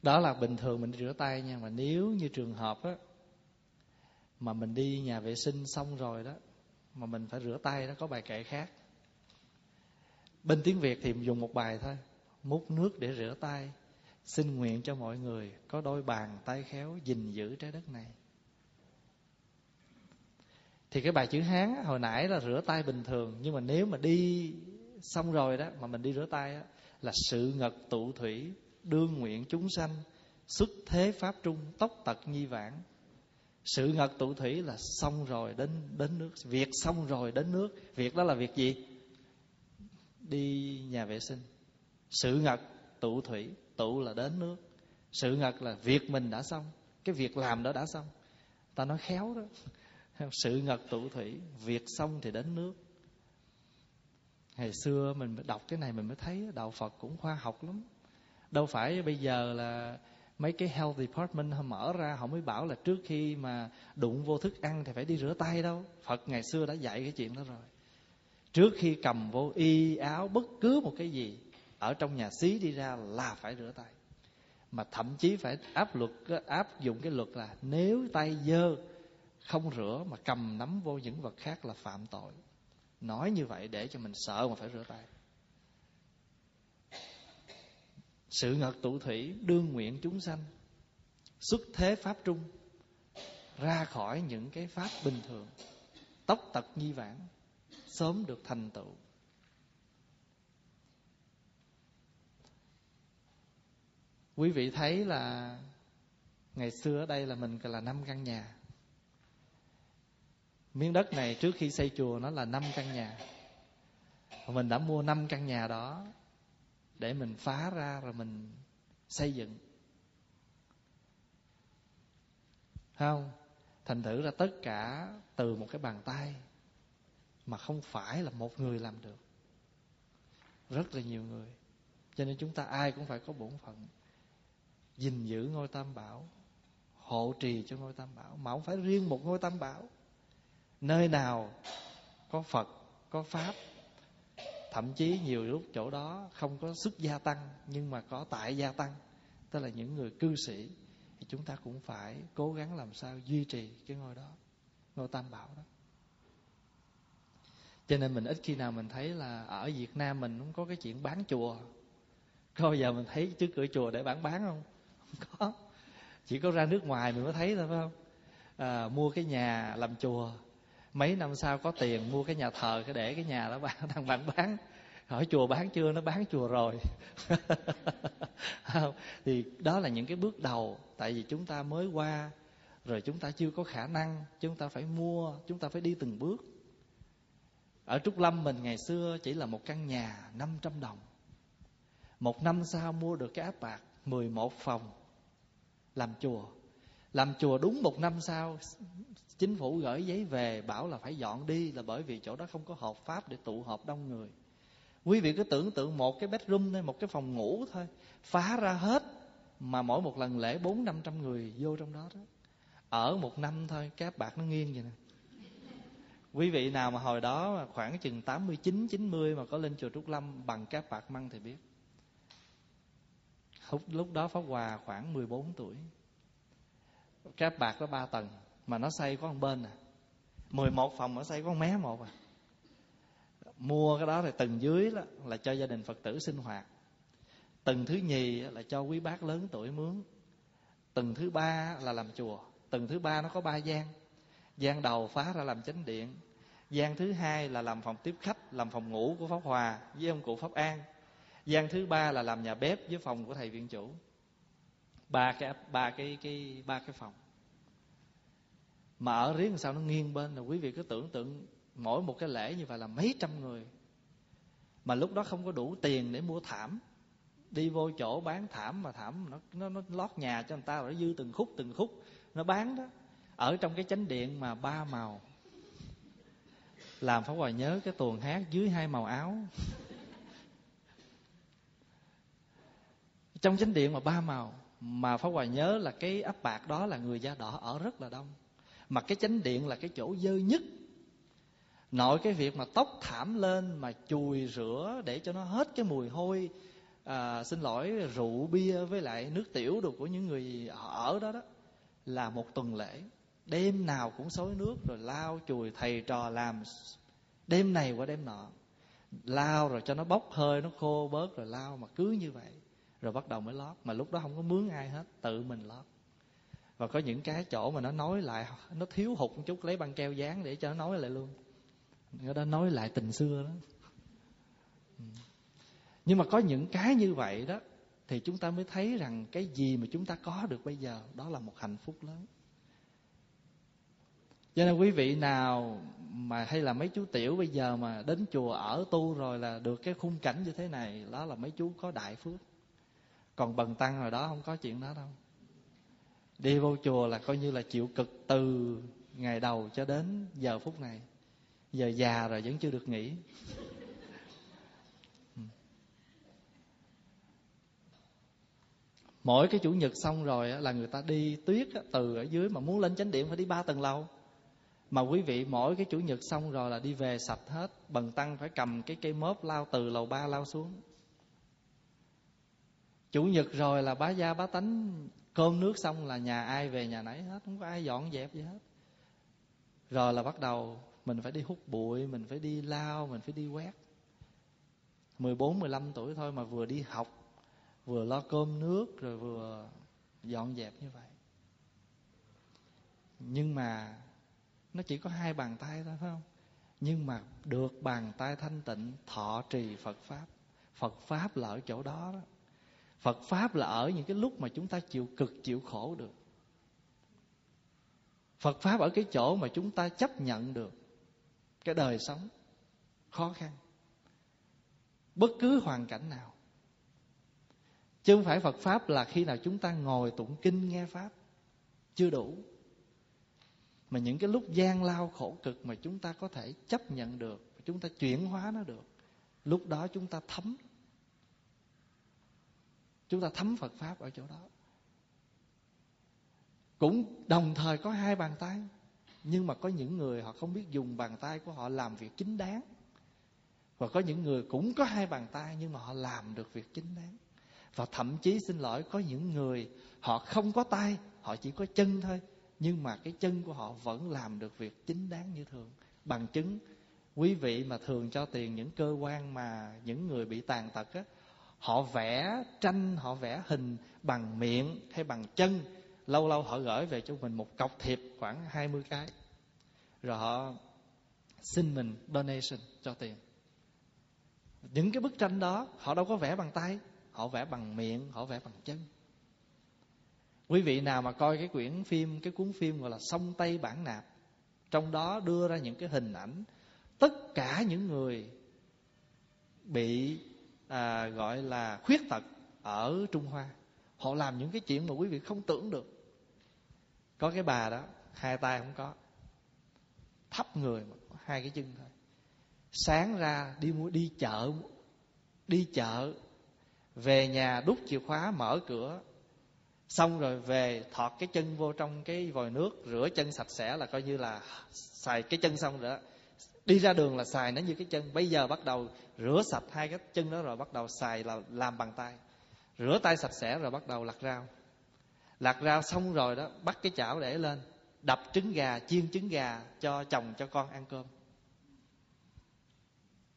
Đó là bình thường mình rửa tay nha mà nếu như trường hợp á mà mình đi nhà vệ sinh xong rồi đó mà mình phải rửa tay đó có bài kệ khác. Bên tiếng việt thì dùng một bài thôi múc nước để rửa tay. Xin nguyện cho mọi người có đôi bàn tay khéo gìn giữ trái đất này. Thì cái bài chữ hán hồi nãy là rửa tay bình thường nhưng mà nếu mà đi xong rồi đó mà mình đi rửa tay đó, là sự ngật tụ thủy đương nguyện chúng sanh, xuất thế pháp trung tốc tật nhi vãng. Sự ngật tụ thủy là xong rồi đến đến nước. Việc xong rồi đến nước. Việc đó là việc gì? Đi nhà vệ sinh. Sự ngật tụ thủy, tụ là đến nước. Sự ngật là việc mình đã xong. Cái việc làm đó đã xong. Ta nói khéo đó. Sự ngật tụ thủy, việc xong thì đến nước. Ngày xưa mình đọc cái này mình mới thấy, đạo phật cũng khoa học lắm đâu phải bây giờ là mấy cái health department họ mở ra, họ mới bảo là trước khi mà đụng vô thức ăn thì phải đi rửa tay đâu. Phật ngày xưa đã dạy cái chuyện đó rồi. Trước khi cầm vô y áo bất cứ một cái gì, ở trong nhà xí đi ra là phải rửa tay. Mà thậm chí phải áp luật, áp dụng cái luật là nếu tay dơ, không rửa mà cầm nắm vô những vật khác là phạm tội. Nói như vậy để cho mình sợ mà phải rửa tay. Sự ngật tụ thủy đương nguyện chúng sanh, xuất thế pháp trung, ra khỏi những cái pháp bình thường, tóc tật nhi vãng, sớm được thành tựu. Quý vị thấy là ngày xưa ở đây là mình là năm căn nhà. Miếng đất này trước khi xây chùa nó là năm căn nhà. Mình đã mua năm căn nhà đó để mình phá ra rồi mình xây dựng. Không? Thành thử ra tất cả từ một cái bàn tay mà không phải là một người làm được. Rất là nhiều người. Cho nên chúng ta ai cũng phải có bổn phận gìn giữ ngôi tam bảo, hộ trì cho ngôi tam bảo, mà không phải riêng một ngôi tam bảo. Nơi nào có phật, có pháp thậm chí nhiều lúc chỗ đó không có sức gia tăng nhưng mà có tại gia tăng. Tức là những người cư sĩ thì chúng ta cũng phải cố gắng làm sao duy trì cái ngôi đó ngôi tam bảo đó. Cho nên mình ít khi nào mình thấy là ở Việt Nam mình cũng có cái chuyện bán chùa. Có bao giờ mình thấy trước cửa chùa để bán bán không? Không có. Chỉ có ra nước ngoài mình mới thấy thôi phải không? À, mua cái nhà làm chùa mấy năm sau có tiền mua cái nhà thờ cái để cái nhà đó bạn đang bán bán. Hỏi chùa bán chưa? Nó bán chùa rồi. Thì đó là những cái bước đầu. Tại vì chúng ta mới qua, rồi chúng ta chưa có khả năng. Chúng ta phải mua, chúng ta phải đi từng bước. Ở Trúc Lâm mình ngày xưa chỉ là một căn nhà 500 đồng. Một năm sau mua được cái áp bạc 11 phòng Làm chùa. Làm chùa đúng một năm sau Chính phủ gửi giấy về Bảo là phải dọn đi Là bởi vì chỗ đó không có hợp pháp để tụ họp đông người Quý vị cứ tưởng tượng một cái bedroom thôi Một cái phòng ngủ thôi Phá ra hết Mà mỗi một lần lễ bốn năm trăm người vô trong đó đó Ở một năm thôi Cái áp bạc nó nghiêng vậy nè Quý vị nào mà hồi đó khoảng chừng 89, 90 mà có lên chùa Trúc Lâm bằng các bạc măng thì biết. Lúc, lúc đó Pháp Hòa khoảng 14 tuổi. Các bạc có 3 tầng mà nó xây có một bên à. 11 phòng nó xây có mé một à. Mua cái đó thì tầng dưới đó là cho gia đình Phật tử sinh hoạt. Tầng thứ nhì là cho quý bác lớn tuổi mướn. Tầng thứ ba là làm chùa. Tầng thứ ba nó có ba gian gian đầu phá ra làm chánh điện gian thứ hai là làm phòng tiếp khách, làm phòng ngủ của pháp hòa với ông cụ pháp an gian thứ ba là làm nhà bếp với phòng của thầy viện chủ ba cái ba cái cái, ba cái phòng mà ở riêng sao nó nghiêng bên là quý vị cứ tưởng tượng mỗi một cái lễ như vậy là mấy trăm người. Mà lúc đó không có đủ tiền để mua thảm. Đi vô chỗ bán thảm mà thảm nó nó, nó lót nhà cho người ta rồi nó dư từng khúc từng khúc. Nó bán đó. Ở trong cái chánh điện mà ba màu. Làm pháp hòa nhớ cái tuồng hát dưới hai màu áo. Trong chánh điện mà ba màu. Mà pháp hòa nhớ là cái ấp bạc đó là người da đỏ ở rất là đông mà cái chánh điện là cái chỗ dơ nhất. Nội cái việc mà tóc thảm lên mà chùi rửa để cho nó hết cái mùi hôi à, xin lỗi rượu bia với lại nước tiểu đồ của những người ở đó đó là một tuần lễ. Đêm nào cũng xối nước rồi lao chùi thầy trò làm. Đêm này qua đêm nọ lao rồi cho nó bốc hơi nó khô bớt rồi lao mà cứ như vậy. Rồi bắt đầu mới lót. Mà lúc đó không có mướn ai hết tự mình lót và có những cái chỗ mà nó nói lại, nó thiếu hụt một chút, lấy băng keo dán để cho nó nói lại luôn. Người đó nói lại tình xưa đó. Ừ. Nhưng mà có những cái như vậy đó, thì chúng ta mới thấy rằng cái gì mà chúng ta có được bây giờ, đó là một hạnh phúc lớn. Cho nên quý vị nào mà hay là mấy chú tiểu bây giờ mà đến chùa ở tu rồi là được cái khung cảnh như thế này, đó là mấy chú có đại phước. Còn bần tăng rồi đó, không có chuyện đó đâu đi vô chùa là coi như là chịu cực từ ngày đầu cho đến giờ phút này. Giờ già rồi vẫn chưa được nghỉ. Ừ. Mỗi cái chủ nhật xong rồi là người ta đi tuyết từ ở dưới mà muốn lên chánh điện phải đi ba tầng lầu. Mà quý vị, mỗi cái chủ nhật xong rồi là đi về sạch hết, bần tăng phải cầm cái cây mớp lao từ lầu ba lao xuống. Chủ nhật rồi là bá gia bá tánh cơm nước xong là nhà ai về nhà nấy hết không có ai dọn dẹp gì hết. Rồi là bắt đầu mình phải đi hút bụi mình phải đi lao mình phải đi quét. 14, 15 tuổi thôi mà vừa đi học vừa lo cơm nước rồi vừa dọn dẹp như vậy. Nhưng mà nó chỉ có hai bàn tay thôi phải không? Nhưng mà được bàn tay thanh tịnh thọ trì phật pháp. Phật pháp là ở chỗ đó đó phật pháp là ở những cái lúc mà chúng ta chịu cực, chịu khổ được. Phật pháp ở cái chỗ mà chúng ta chấp nhận được cái đời sống khó khăn. Bất cứ hoàn cảnh nào. Chứ không phải phật pháp là khi nào chúng ta ngồi tụng kinh nghe pháp, chưa đủ. Mà những cái lúc gian lao khổ cực mà chúng ta có thể chấp nhận được, chúng ta chuyển hóa nó được, lúc đó chúng ta thấm chúng ta thấm phật pháp ở chỗ đó. Cũng đồng thời có hai bàn tay, nhưng mà có những người họ không biết dùng bàn tay của họ làm việc chính đáng. Và có những người cũng có hai bàn tay, nhưng mà họ làm được việc chính đáng. Và thậm chí xin lỗi, có những người họ không có tay, họ chỉ có chân thôi, nhưng mà cái chân của họ vẫn làm được việc chính đáng như thường. Bằng chứng, quý vị mà thường cho tiền những cơ quan mà những người bị tàn tật á họ vẽ tranh, họ vẽ hình bằng miệng hay bằng chân. Lâu lâu họ gửi về cho mình một cọc thiệp khoảng 20 cái. Rồi họ xin mình donation cho tiền. Những cái bức tranh đó, họ đâu có vẽ bằng tay. Họ vẽ bằng miệng, họ vẽ bằng chân. Quý vị nào mà coi cái quyển phim, cái cuốn phim gọi là sông tây bản nạp, trong đó đưa ra những cái hình ảnh, tất cả những người bị à, gọi là khuyết tật ở trung hoa. Họ làm những cái chuyện mà quý vị không tưởng được. Có cái bà đó hai tay không có. Thấp người mà có hai cái chân thôi. Sáng ra đi mua đi chợ đi chợ về nhà đút chìa khóa mở cửa. Xong rồi về thọt cái chân vô trong cái vòi nước rửa chân sạch sẽ là coi như là xài cái chân xong rồi đó đi ra đường là xài nó như cái chân. Bây giờ bắt đầu rửa sạch hai cái chân đó rồi bắt đầu xài là làm bằng tay. Rửa tay sạch sẽ rồi bắt đầu lặt rau. Lặt rau xong rồi đó, bắt cái chảo để lên, đập trứng gà, chiên trứng gà cho chồng cho con ăn cơm.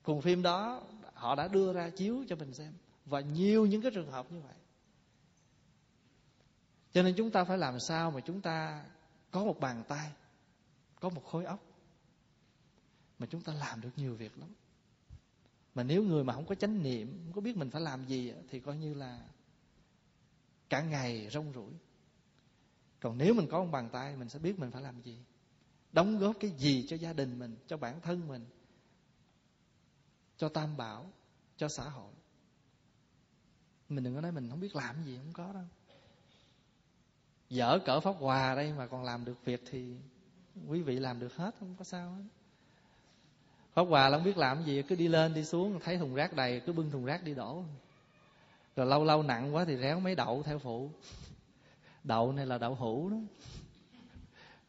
Cùng phim đó, họ đã đưa ra chiếu cho mình xem. Và nhiều những cái trường hợp như vậy. Cho nên chúng ta phải làm sao mà chúng ta có một bàn tay, có một khối óc mà chúng ta làm được nhiều việc lắm. Mà nếu người mà không có chánh niệm, không có biết mình phải làm gì thì coi như là cả ngày rong rủi còn nếu mình có một bàn tay, mình sẽ biết mình phải làm gì. Đóng góp cái gì cho gia đình mình, cho bản thân mình, cho tam bảo, cho xã hội. Mình đừng có nói mình không biết làm gì, không có đâu. Dở cỡ pháp hòa đây mà còn làm được việc thì quý vị làm được hết, không có sao hết pháp hòa là không biết làm gì, cứ đi lên, đi xuống, thấy thùng rác đầy, cứ bưng thùng rác đi đổ. Rồi lâu lâu nặng quá thì réo mấy đậu theo phụ. Đậu này là đậu hũ đó.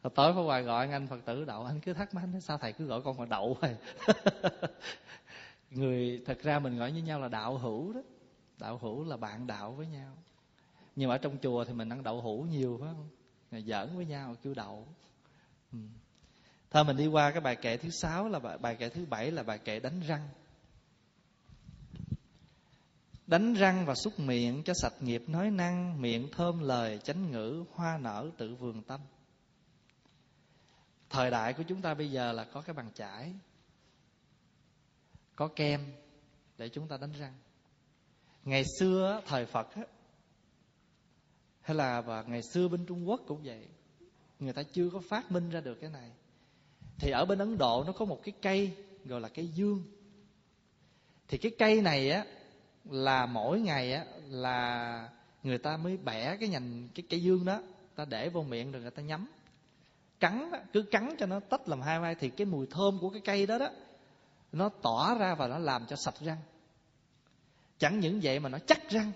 Rồi tối pháp hòa gọi anh phật tử đậu, anh cứ thắc mắc anh sao thầy cứ gọi con là đậu rồi người thật ra mình gọi với nhau là đạo hữu đó. Đạo hữu là bạn đạo với nhau. Nhưng mà ở trong chùa thì mình ăn đậu hũ nhiều phải không? Giỡn với nhau, kêu đậu. Ừ thôi mình đi qua cái bài kệ thứ sáu là bài, bài kệ thứ bảy là bài kệ đánh răng. Đánh răng và xúc miệng cho sạch nghiệp nói năng miệng thơm lời chánh ngữ hoa nở tự vườn tâm thời đại của chúng ta bây giờ là có cái bàn chải có kem để chúng ta đánh răng. Ngày xưa thời phật hay là và ngày xưa bên trung quốc cũng vậy người ta chưa có phát minh ra được cái này thì ở bên ấn độ nó có một cái cây gọi là cây dương. Thì cái cây này á, là mỗi ngày á, là người ta mới bẻ cái nhành cái cây dương đó, ta để vô miệng rồi người ta nhắm. Cắn cứ cắn cho nó tách làm hai vai thì cái mùi thơm của cái cây đó đó, nó tỏa ra và nó làm cho sạch răng. Chẳng những vậy mà nó chắc răng.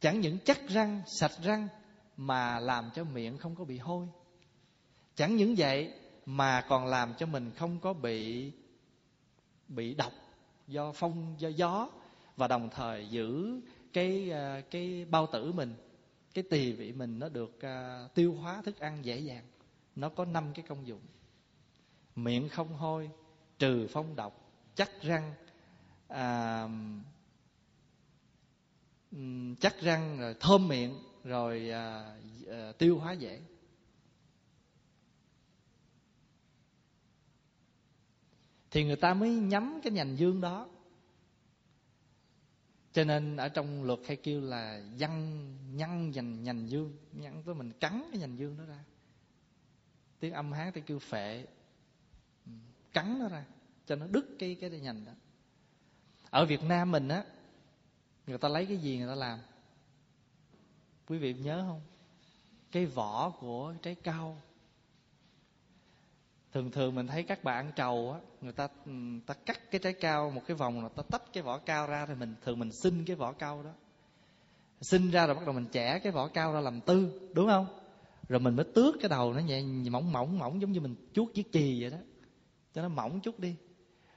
Chẳng những chắc răng, sạch răng mà làm cho miệng không có bị hôi. Chẳng những vậy mà còn làm cho mình không có bị bị độc do phong do gió và đồng thời giữ cái ờ, cái bao tử mình cái tỳ vị mình nó được ờ, tiêu hóa thức ăn dễ dàng. Nó có năm cái công dụng. Miệng không hôi trừ phong độc chắc răng à, chắc răng rồi thơm miệng rồi à, à, tiêu hóa dễ. Thì người ta mới nhắm cái nhành dương đó. Cho nên ở trong luật hay kêu là văn, nhăn nhành nhành dương nhăn tới mình cắn cái nhành dương đó ra. Tiếng âm hán thì kêu phệ ừ, cắn nó ra, cho nó đứt cái cái nhành đó. Ở việt nam mình á, người ta lấy cái gì người ta làm? Quý vị nhớ không? Cái vỏ của trái cao thường thường mình thấy các bạn ăn trầu á, người ta người ta cắt cái trái cao một cái vòng là ta tách cái vỏ cao ra thì mình, thường mình xin cái vỏ cao đó. Xin ra rồi bắt đầu mình chẻ cái vỏ cao ra làm tư, đúng không? Rồi mình mới tước cái đầu nó nhẹ mỏng mỏng mỏng giống như mình chuốt chiếc chì vậy đó. Cho nó mỏng chút đi.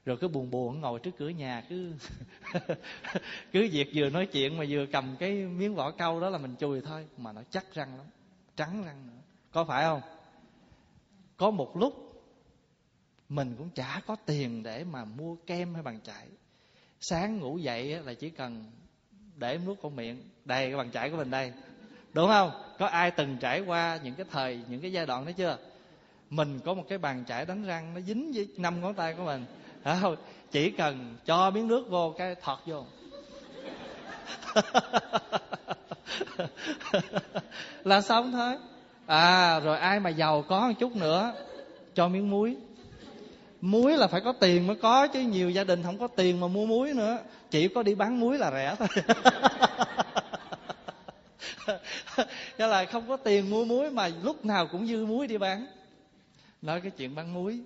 Rồi cứ buồn buồn ngồi trước cửa nhà cứ cứ việc vừa nói chuyện mà vừa cầm cái miếng vỏ câu đó là mình chùi thôi. Mà nó chắc răng lắm, trắng răng nữa. Có phải không? Có một lúc mình cũng chả có tiền để mà mua kem hay bàn chải. Sáng ngủ dậy là chỉ cần để nuốt con miệng, đây, cái bàn chải của mình đây. Đúng không? Có ai từng trải qua những cái thời, những cái giai đoạn đó chưa? Mình có một cái bàn chải đánh răng, nó dính với năm ngón tay của mình. Không? chỉ cần cho miếng nước vô cái thọt vô. Là xong thôi. À rồi ai mà giàu có một chút nữa, cho miếng muối muối là phải có tiền mới có, chứ nhiều gia đình không có tiền mà mua muối nữa. Chỉ có đi bán muối là rẻ thôi. Cho là không có tiền mua muối mà lúc nào cũng dư muối đi bán. Nói cái chuyện bán muối.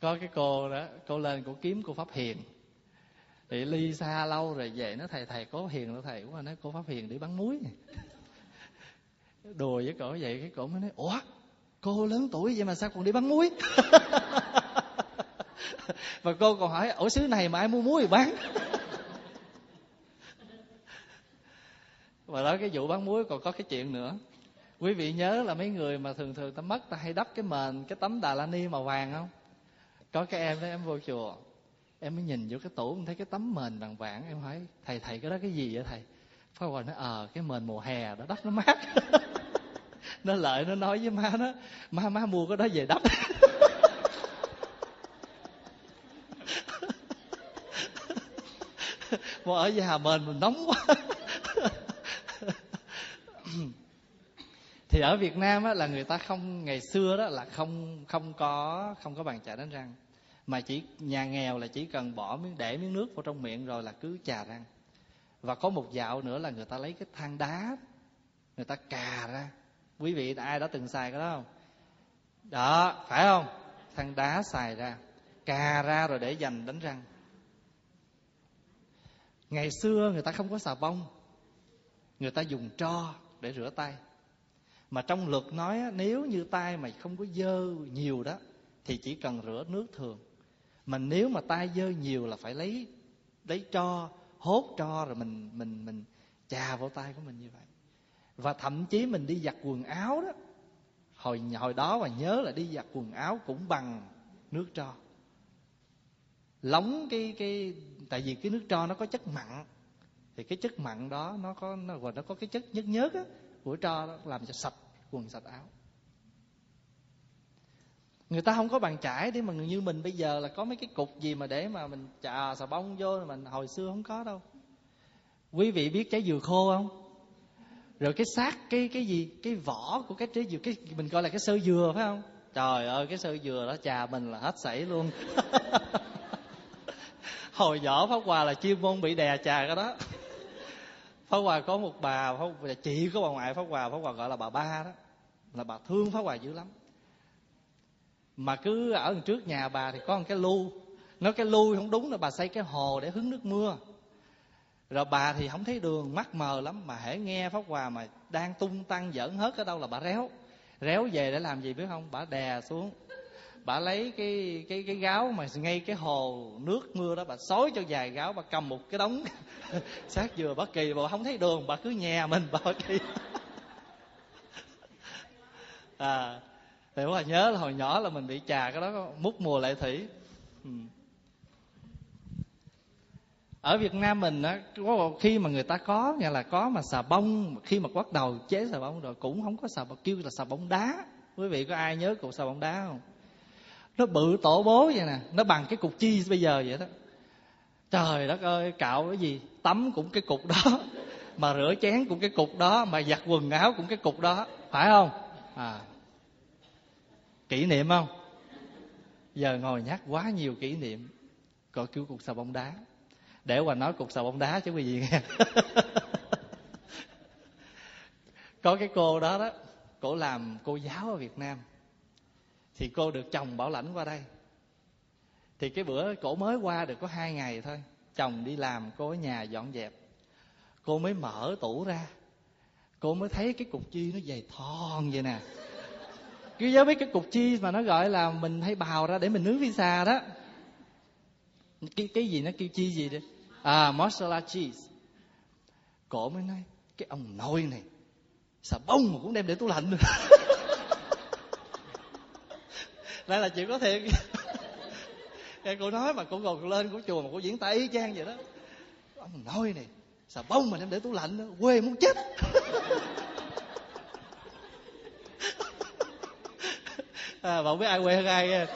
Có cái cô đó, cô lên cô kiếm cô pháp hiền. Thì ly xa lâu rồi về nó thầy thầy, có hiền đâu thầy. Quá nói, cô pháp hiền đi bán muối. Đùa với cổ vậy, cái cổ mới nói, ủa cô lớn tuổi vậy mà sao còn đi bán muối? Và cô còn hỏi ở xứ này mà ai mua muối thì bán? Và đó cái vụ bán muối còn có cái chuyện nữa. Quý vị nhớ là mấy người mà thường thường ta mất ta hay đắp cái mền, cái tấm đà la ni màu vàng không? Có cái em đó, em vô chùa, em mới nhìn vô cái tủ, em thấy cái tấm mền vàng vàng, em hỏi, thầy thầy cái đó cái gì vậy thầy? Pháp Hòa nói ờ cái mền mùa hè đó, đắp nó mát. nó lợi nó nói với má nó má má mua cái đó về đắp. Mà ở nhà mình mình nóng quá. Thì ở Việt Nam á, là người ta không ngày xưa đó là không không có không có bàn chải đánh răng. Mà chỉ nhà nghèo là chỉ cần bỏ miếng để miếng nước vào trong miệng rồi là cứ chà răng. Và có một dạo nữa là người ta lấy cái than đá người ta cà ra quý vị, ai đã từng xài cái đó không? Đó, phải không? Than đá xài ra, cà ra rồi để dành đánh răng. Ngày xưa người ta không có xà bông, người ta dùng tro để rửa tay. Mà trong luật nói nếu như tay mày không có dơ nhiều đó, thì chỉ cần rửa nước thường. Mà nếu mà tay dơ nhiều là phải lấy lấy tro, hốt tro rồi mình mình mình chà vào tay của mình như vậy và thậm chí mình đi giặt quần áo đó. Hồi hồi đó mà nhớ là đi giặt quần áo cũng bằng nước tro. Lóng cái cái, tại vì cái nước tro nó có chất mặn. Thì cái chất mặn đó nó có, nó gọi nó có cái chất nhớt nhớt á, của tro đó, làm cho sạch quần, sạch áo. Người ta không có bàn chải để mà như mình bây giờ là có mấy cái cục gì mà để mà mình chà xà bông vô mình hồi xưa không có đâu. Quý vị biết trái dừa khô không? Rồi cái xác cái cái gì cái vỏ của cái trái dừa cái mình gọi là cái sơ dừa phải không? Trời ơi cái sơ dừa đó chà mình là hết sảy luôn. Hồi nhỏ pháp hòa là chuyên môn bị đè chà cái đó. Pháp hòa có một bà pháp hòa, chị có bà ngoại pháp hòa pháp hòa gọi là bà ba đó là bà thương pháp hòa dữ lắm. Mà cứ ở trước nhà bà thì có một cái lu. Nói cái lu không đúng là bà xây cái hồ để hứng nước mưa rồi bà thì không thấy đường mắt mờ lắm, mà hễ nghe pháp hòa mà đang tung tăng giỡn hết ở đâu là bà réo. Réo về để làm gì biết không? Bà đè xuống. Bà lấy cái cái cái gáo mà ngay cái hồ nước mưa đó bà xối cho dài gáo, bà cầm một cái đống sát dừa bà kỳ, bà không thấy đường, bà cứ nhè mình, bà kỳ à thì bà nhớ là hồi nhỏ là mình bị trà cái đó, múc mùa lệ thủy. Ừ ở Việt Nam mình á khi mà người ta có, nghĩa là có mà xà bông, khi mà bắt đầu chế xà bông rồi cũng không có xà bông, kêu là xà bông đá. Quý vị có ai nhớ cục xà bông đá không? Nó bự tổ bố vậy nè, nó bằng cái cục chi bây giờ vậy đó. Trời đất ơi, cạo cái gì? Tắm cũng cái cục đó, mà rửa chén cũng cái cục đó, mà giặt quần áo cũng cái cục đó, phải không? À. Kỷ niệm không? Giờ ngồi nhắc quá nhiều kỷ niệm, gọi cứu cục xà bông đá để qua nói cục sầu bóng đá chứ quý vị nghe. Có cái cô đó đó, cổ làm cô giáo ở việt nam. Thì cô được chồng bảo lãnh qua đây. Thì cái bữa cổ mới qua được có hai ngày thôi, chồng đi làm, cô ở nhà dọn dẹp. Cô mới mở tủ ra. Cô mới thấy cái cục chi nó dày thon vậy nè. Cứ nhớ biết cái cục chi mà nó gọi là mình hay bào ra để mình nướng pizza đó. Cái cái gì nó kêu chi gì đấy à mozzarella cheese. Cổ mới nói cái ông nội này xà bông mà cũng đem để tủ lạnh nữa đây là chuyện có thiệt. Cái cô nói mà cô ngồi lên của chùa mà cô diễn tả y chang vậy đó. Ông nội này xà bông mà đem để tủ lạnh đó, quê muốn chết. À, bạn biết ai quê hơn ai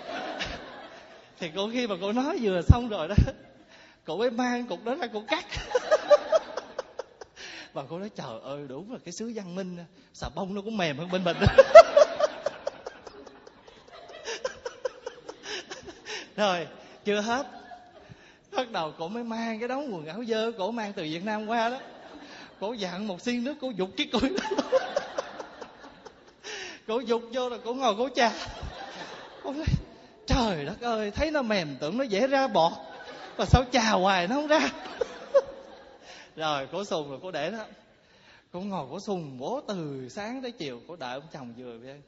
thì cô khi mà cô nói vừa xong rồi đó cổ mới mang cục đó ra cô cắt. Và cô nói, trời ơi đúng là cái sứ văn minh xà bông nó cũng mềm hơn bên mình. Rồi, chưa hết. Bắt đầu cổ mới mang cái đống quần áo dơ cổ mang từ việt nam qua đó. Cổ dặn một xiên nước, cổ dục cái cối. Cổ dục vô rồi cổ ngồi cổ trà cổ nói, trời đất ơi, thấy nó mềm tưởng nó dễ ra bọt mà sao chà hoài nó không ra. Rồi, cổ sùng rồi, cổ để đó. Cổ ngồi, cổ sùng bố từ sáng tới chiều, cổ đợi ông chồng vừa về.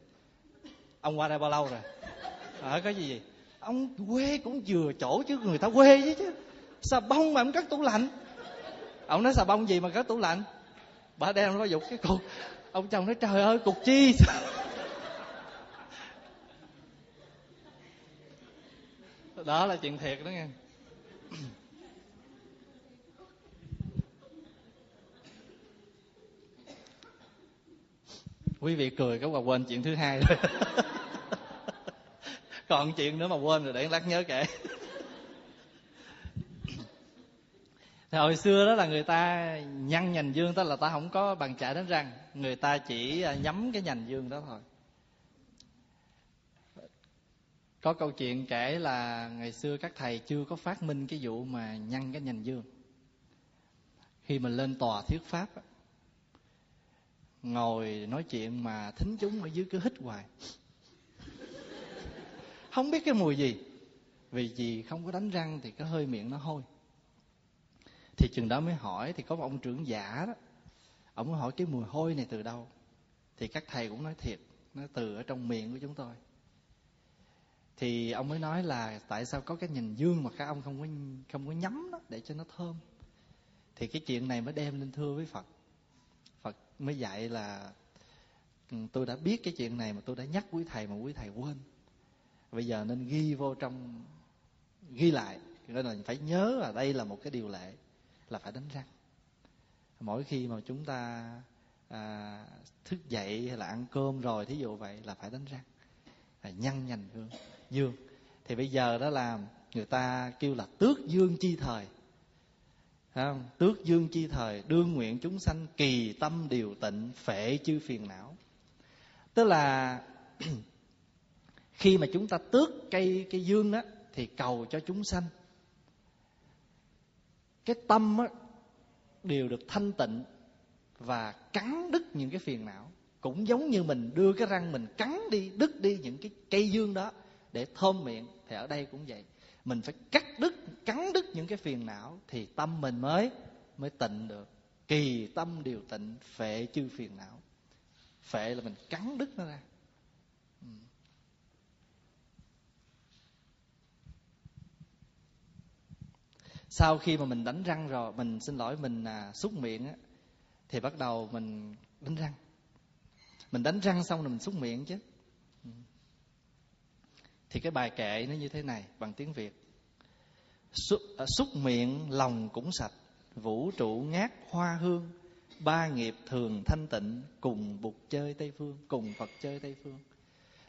Ông qua đây bao lâu rồi? Ờ, Ở cái gì vậy ông quê cũng vừa chỗ chứ, người ta quê chứ chứ. Xà bông mà ông cắt tủ lạnh. Ông nói xà bông gì mà cắt tủ lạnh? Bà đem nó dục cái cục ông chồng nói, trời ơi, cục chi đó là chuyện thiệt đó nghe. quý vị cười cái qua quên chuyện thứ hai rồi. Còn chuyện nữa mà quên rồi để lát nhớ kể. Thì hồi xưa đó là người ta nhăn nhành dương, tức là ta không có bằng chải đánh răng. Người ta chỉ à, nhắm cái nhành dương đó thôi có câu chuyện kể là ngày xưa các thầy chưa có phát minh cái vụ mà nhăn cái nhành dương. Khi mình lên tòa thuyết pháp ngồi nói chuyện mà thính chúng ở dưới cứ hít hoài. Không biết cái mùi gì, vì gì không có đánh răng thì cái hơi miệng nó hôi. Thì chừng đó mới hỏi, thì có một ông trưởng giả đó, ông mới hỏi cái mùi hôi này từ đâu? Thì các thầy cũng nói thiệt, nó từ ở trong miệng của chúng tôi thì ông mới nói là tại sao có cái nhìn dương mà các ông không có không có nhắm nó để cho nó thơm? Thì cái chuyện này mới đem lên thưa với phật. Phật mới dạy là ừ, tôi đã biết cái chuyện này mà tôi đã nhắc quý thầy mà quý thầy quên. Bây giờ nên ghi vô trong ghi lại. Nên là phải nhớ là đây là một cái điều lệ là phải đánh răng. Mỗi khi mà chúng ta à, thức dậy hay là ăn cơm rồi thí dụ vậy là phải đánh răng là nhăn nhành hương dương. Thì bây giờ đó là người ta kêu là tước dương chi thời. Không? tước dương chi thời đương nguyện chúng sanh kỳ tâm điều tịnh phệ chư phiền não. Tức là khi mà chúng ta tước cây cây dương đó thì cầu cho chúng sanh. Cái tâm á, đều được thanh tịnh và cắn đứt những cái phiền não. Cũng giống như mình đưa cái răng mình cắn đi đứt đi những cái cây dương đó để thơm miệng thì ở đây cũng vậy. Mình phải cắt đứt cắn đứt những cái phiền não thì tâm mình mới mới tịnh được. Kỳ tâm điều tịnh phệ chư phiền não. Phệ là mình cắn đứt nó ra. Ừ. Sau khi mà mình đánh răng rồi mình xin lỗi mình à, xúc miệng á thì bắt đầu mình đánh răng. Mình đánh răng xong rồi mình xúc miệng chứ thì cái bài kệ nó như thế này bằng tiếng việt. Xúc, à, xúc miệng lòng cũng sạch vũ trụ ngát hoa hương ba nghiệp thường thanh tịnh cùng bục chơi tây phương cùng phật chơi tây phương.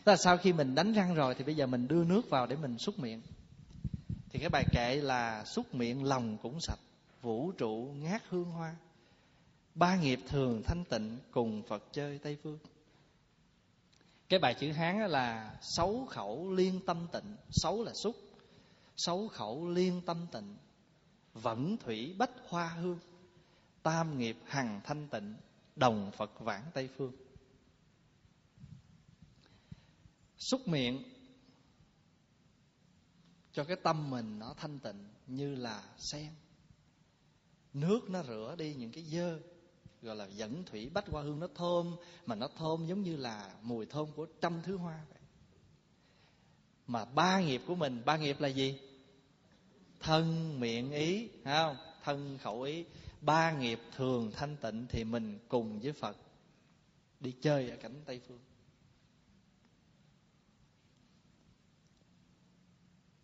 Tức là sau khi mình đánh răng rồi thì bây giờ mình đưa nước vào để mình xúc miệng. Thì cái bài kệ là xúc miệng lòng cũng sạch vũ trụ ngát hương hoa ba nghiệp thường thanh tịnh cùng phật chơi tây phương cái bài chữ hán là sáu khẩu liên tâm tịnh sáu là xúc. Sáu khẩu liên tâm tịnh, vẫn thủy bách hoa hương. Tam nghiệp hằng thanh tịnh, đồng phật vãng tây phương. Xúc miệng cho cái tâm mình nó thanh tịnh như là sen. Nước nó rửa đi những cái dơ gọi là dẫn thủy bách hoa hương nó thơm, mà nó thơm giống như là mùi thơm của trăm thứ hoa vậy. Mà ba nghiệp của mình, ba nghiệp là gì? Thân, miệng, ý không? Thân, khẩu, ý. Ba nghiệp thường thanh tịnh thì mình cùng với phật đi chơi ở cảnh tây phương.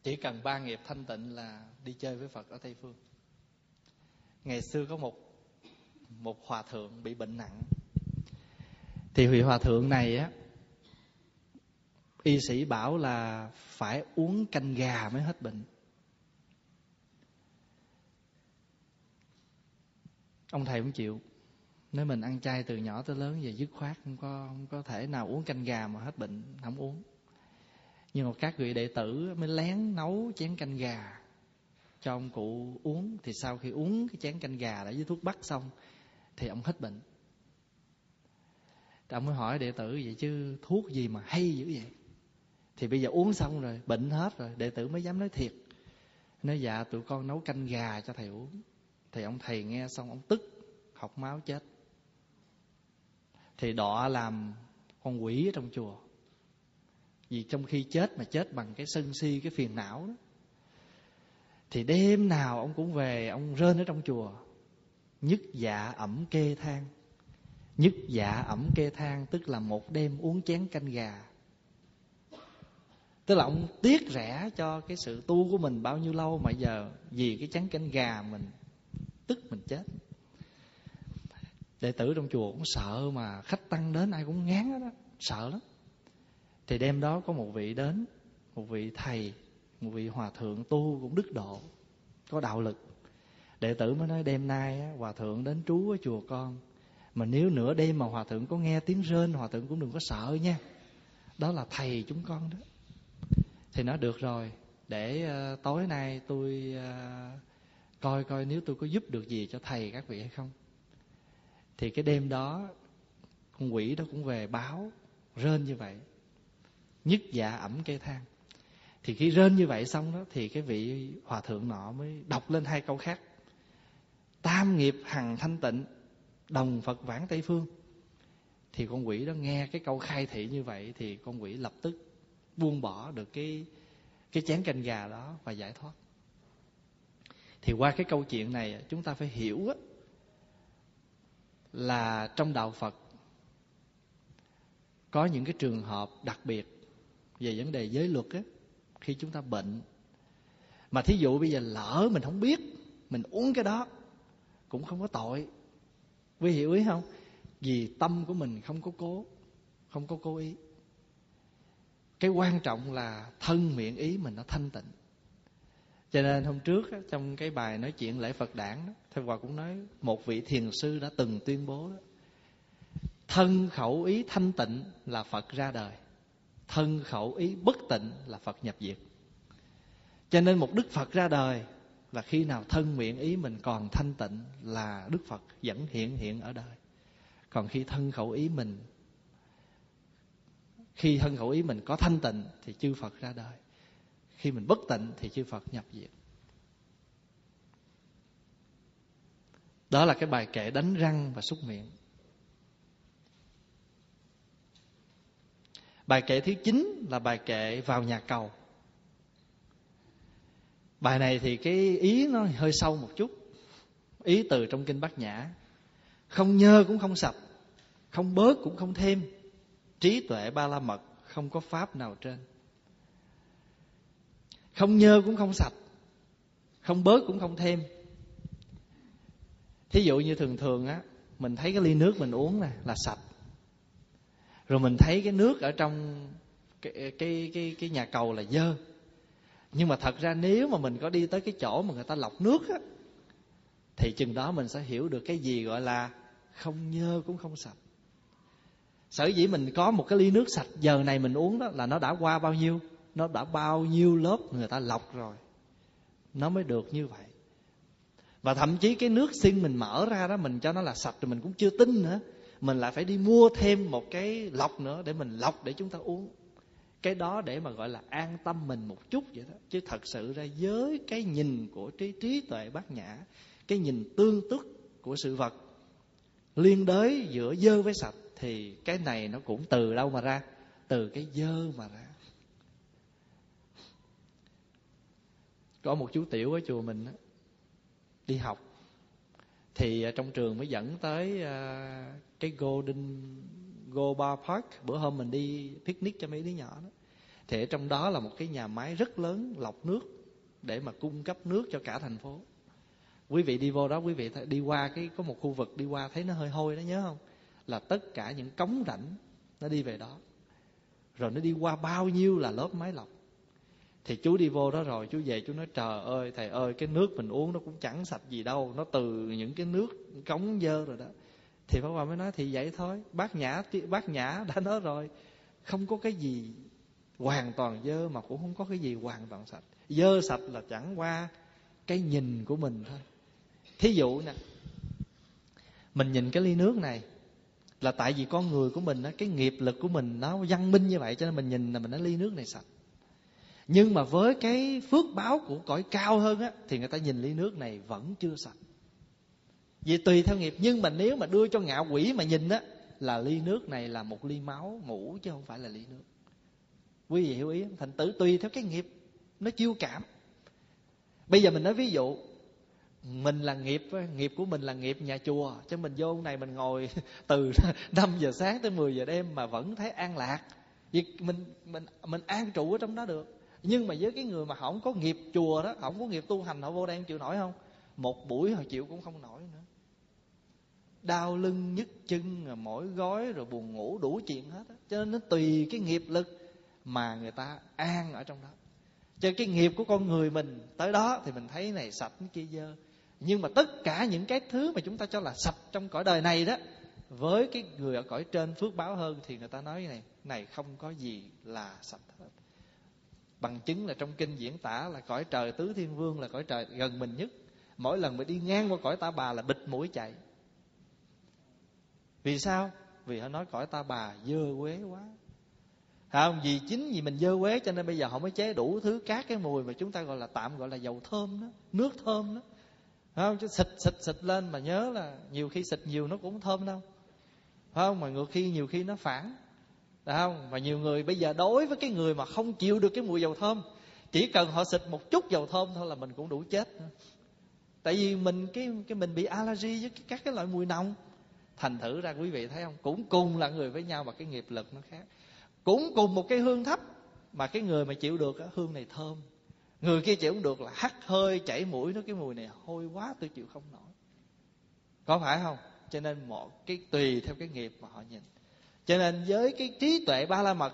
Chỉ cần ba nghiệp thanh tịnh là đi chơi với phật ở tây phương. Ngày xưa có một một hòa thượng bị bệnh nặng. Thì vị hòa thượng này á, y sĩ bảo là phải uống canh gà mới hết bệnh. Ông thầy cũng chịu. Nếu mình ăn chay từ nhỏ tới lớn về dứt khoát, không có không có thể nào uống canh gà mà hết bệnh, không uống. Nhưng mà các vị đệ tử mới lén nấu chén canh gà cho ông cụ uống. Thì sau khi uống cái chén canh gà đã với thuốc bắc xong thì ông hết bệnh. Thì ông mới hỏi đệ tử vậy chứ thuốc gì mà hay dữ vậy? Thì bây giờ uống xong rồi, bệnh hết rồi, đệ tử mới dám nói thiệt. Nói dạ tụi con nấu canh gà cho thầy uống. Thì ông thầy nghe xong, ông tức, học máu chết. Thì đọ làm con quỷ ở trong chùa. Vì trong khi chết mà chết bằng cái sân si, cái phiền não đó. Thì đêm nào ông cũng về, ông rên ở trong chùa nhất dạ ẩm kê than nhất dạ ẩm kê than tức là một đêm uống chén canh gà. Tức là ông tiếc rẻ cho cái sự tu của mình bao nhiêu lâu mà giờ vì cái chén canh gà mình tức mình chết. Đệ tử trong chùa cũng sợ mà khách tăng đến ai cũng ngán đó, đó sợ lắm. Thì đêm đó có một vị đến một vị thầy một vị hòa thượng tu cũng đức độ có đạo lực đệ tử mới nói đêm nay á, hòa thượng đến trú ở chùa con. Mà nếu nửa đêm mà hòa thượng có nghe tiếng rên hòa thượng cũng đừng có sợ nha. Đó là thầy chúng con đó. Thì nó được rồi để uh, tối nay tôi uh, coi coi nếu tôi có giúp được gì cho thầy các vị hay không. Thì cái đêm đó con quỷ đó cũng về báo rên như vậy. Nhất dạ ẩm cây thang. Thì khi rên như vậy xong đó thì cái vị hòa thượng nọ mới đọc lên hai câu khác tam nghiệp hằng thanh tịnh đồng phật vãng tây phương. Thì con quỷ đó nghe cái câu khai thị như vậy thì con quỷ lập tức buông bỏ được cái cái chén canh gà đó và giải thoát. Thì qua cái câu chuyện này chúng ta phải hiểu á, là trong đạo phật có những cái trường hợp đặc biệt về vấn đề giới luật á khi chúng ta bệnh. Mà thí dụ bây giờ lỡ mình không biết mình uống cái đó cũng không có tội. Quý hiểu ý không? Vì tâm của mình không có cố không có cố ý. Cái quan trọng là thân miệng ý mình nó thanh tịnh. Cho nên hôm trước trong cái bài nói chuyện lễ Phật đản Thầy Hòa cũng nói một vị thiền sư đã từng tuyên bố đó, thân khẩu ý thanh tịnh là Phật ra đời thân khẩu ý bất tịnh là phật nhập diệt. Cho nên một đức phật ra đời là khi nào thân miệng ý mình còn thanh tịnh là đức phật vẫn hiện hiện ở đời. Còn khi thân khẩu ý mình, khi thân khẩu ý mình có thanh tịnh thì chư phật ra đời. Khi mình bất tịnh thì chư phật nhập diệt. Đó là cái bài kệ đánh răng và xúc miệng. Bài kệ thứ chín là bài kệ vào nhà cầu bài này thì cái ý nó hơi sâu một chút. Ý từ trong kinh bát nhã. Không nhơ cũng không sạch không bớt cũng không thêm. Trí tuệ ba la mật không có pháp nào trên. Không nhơ cũng không sạch không bớt cũng không thêm. Thí dụ như thường thường á mình thấy cái ly nước mình uống nè là sạch. Rồi mình thấy cái nước ở trong cái cái cái, cái nhà cầu là dơ nhưng mà thật ra nếu mà mình có đi tới cái chỗ mà người ta lọc nước á, thì chừng đó mình sẽ hiểu được cái gì gọi là không nhơ cũng không sạch. Sở dĩ mình có một cái ly nước sạch giờ này mình uống đó là nó đã qua bao nhiêu? Nó đã bao nhiêu lớp người ta lọc rồi. Nó mới được như vậy. Và thậm chí cái nước xin mình mở ra đó, mình cho nó là sạch rồi mình cũng chưa tin nữa. Mình lại phải đi mua thêm một cái lọc nữa để mình lọc để chúng ta uống cái đó để mà gọi là an tâm mình một chút vậy đó. Chứ thật sự ra với cái nhìn của trí trí tuệ bát nhã, cái nhìn tương tức của sự vật liên đới giữa dơ với sạch, thì cái này nó cũng từ đâu mà ra? Từ cái dơ mà ra. Có một chú tiểu ở chùa mình đi học, thì à, trong trường mới dẫn tới à, cái golden Goba park, bữa hôm mình đi picnic cho mấy đứa nhỏ đó. Thì ở trong đó là một cái nhà máy rất lớn, lọc nước để mà cung cấp nước cho cả thành phố. Quý vị đi vô đó, quý vị đi qua cái, có một khu vực đi qua thấy nó hơi hôi đó, nhớ không? Là tất cả những cống rãnh nó đi về đó. Rồi nó đi qua bao nhiêu là lớp máy lọc. Thì chú đi vô đó rồi, chú về chú nói, trời ơi, thầy ơi, cái nước mình uống nó cũng chẳng sạch gì đâu. Nó từ những cái nước cống dơ rồi đó thì Pháp Hòa mới nói thì vậy thôi. Bác nhã bác nhã đã nói rồi. Không có cái gì hoàn toàn dơ mà cũng không có cái gì hoàn toàn sạch. Dơ sạch là chẳng qua cái nhìn của mình thôi. Thí dụ nè, mình nhìn cái ly nước này là tại vì con người của mình cái nghiệp lực của mình nó văn minh như vậy cho nên mình nhìn là mình nói ly nước này sạch. Nhưng mà với cái phước báo của cõi cao hơn á, thì người ta nhìn ly nước này vẫn chưa sạch vì tùy theo nghiệp, nhưng mà nếu mà đưa cho ngạo quỷ mà nhìn á, là ly nước này là một ly máu ngủ chứ không phải là ly nước. Quý vị hiểu ý thành tử tùy theo cái nghiệp, nó chiêu cảm. Bây giờ mình nói ví dụ, mình là nghiệp nghiệp của mình là nghiệp nhà chùa cho mình vô này mình ngồi từ 5 giờ sáng tới 10 giờ đêm mà vẫn thấy an lạc. Vì mình mình mình an trụ ở trong đó được. Nhưng mà với cái người mà không có nghiệp chùa đó, không có nghiệp tu hành, họ vô đây chịu nổi không? Một buổi họ chịu cũng không nổi nữa đau lưng nhức chân, rồi mỏi gói rồi buồn ngủ đủ chuyện hết á. Cho nên nó tùy cái nghiệp lực mà người ta an ở trong đó. Cho cái nghiệp của con người mình tới đó thì mình thấy này, sạch cái kia dơ. Nhưng mà tất cả những cái thứ mà chúng ta cho là sạch trong cõi đời này đó, với cái người ở cõi trên phước báo hơn thì người ta nói này này, không có gì là sạch hết. Bằng chứng là trong kinh diễn tả là cõi trời tứ thiên vương là cõi trời gần mình nhất. Mỗi lần mà đi ngang qua cõi ta bà là bịt mũi chạy vì sao? Vì họ nói cõi ta bà dơ quế quá. Không vì chính vì mình dơ quế cho nên bây giờ họ mới chế đủ thứ các cái mùi mà chúng ta gọi là tạm, gọi là dầu thơm đó, nước thơm đó. Không chứ xịt xịt xịt lên mà nhớ là nhiều khi xịt nhiều nó cũng thơm đâu. Phải không mà ngược khi, nhiều khi nó phản. Phải không mà nhiều người bây giờ đối với cái người mà không chịu được cái mùi dầu thơm, chỉ cần họ xịt một chút dầu thơm thôi là mình cũng đủ chết tại vì mình, cái cái mình bị allergy với các cái loại mùi nồng thành thử ra quý vị thấy không? Cũng cùng là người với nhau mà cái nghiệp lực nó khác. Cũng cùng một cái hương thấp mà cái người mà chịu được hương này thơm. Người kia chịu không được là hắt hơi, chảy mũi nó cái mùi này hôi quá, tôi chịu không nổi. Có phải không? Cho nên một cái tùy theo cái nghiệp mà họ nhìn. Cho nên với cái trí tuệ ba la mật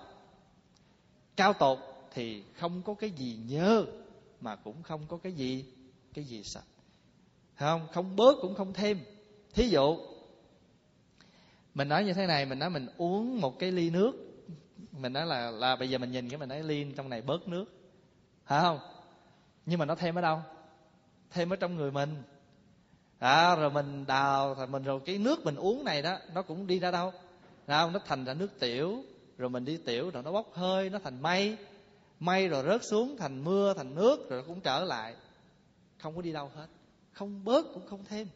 cao tột thì không có cái gì nhớ mà cũng không có cái gì cái gì sạch. Không? Không bớt cũng không thêm. Thí dụ mình nói như thế này mình nói mình uống một cái ly nước. Mình nói là là bây giờ mình nhìn cái mình nói ly trong này bớt nước. Hả không? Nhưng mà nó thêm ở đâu? Thêm ở trong người mình. À, rồi mình đào rồi mình rồi cái nước mình uống này đó nó cũng đi ra đâu? Không? Nó thành ra nước tiểu. Rồi mình đi tiểu rồi nó bốc hơi nó thành mây. Mây rồi rớt xuống thành mưa thành nước rồi cũng trở lại. Không có đi đâu hết. Không bớt cũng không thêm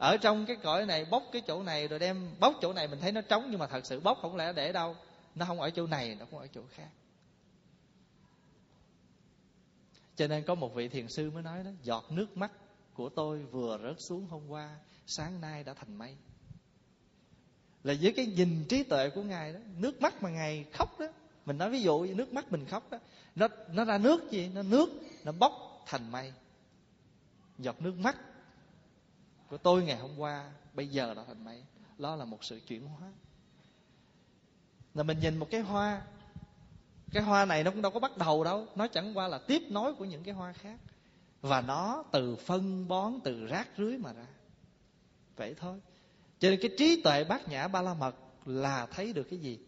ở trong cái cõi này, bốc cái chỗ này rồi đem bốc chỗ này, mình thấy nó trống nhưng mà thật sự bốc không lẽ để đâu. Nó không ở chỗ này, nó cũng ở chỗ khác. Cho nên có một vị thiền sư mới nói đó, giọt nước mắt của tôi vừa rớt xuống hôm qua, sáng nay đã thành mây. Là với cái nhìn trí tuệ của ngài đó, nước mắt mà ngài khóc đó, mình nói ví dụ nước mắt mình khóc đó, nó nó ra nước gì? Nó nước, nó bốc thành mây. Giọt nước mắt của tôi ngày hôm qua, bây giờ đã thành mây đó là một sự chuyển hóa. Là mình nhìn một cái hoa. Cái hoa này nó cũng đâu có bắt đầu đâu. Nó chẳng qua là tiếp nối của những cái hoa khác. Và nó từ phân bón, từ rác rưới mà ra. Vậy thôi. Cho nên cái trí tuệ bát nhã ba la mật là thấy được cái gì?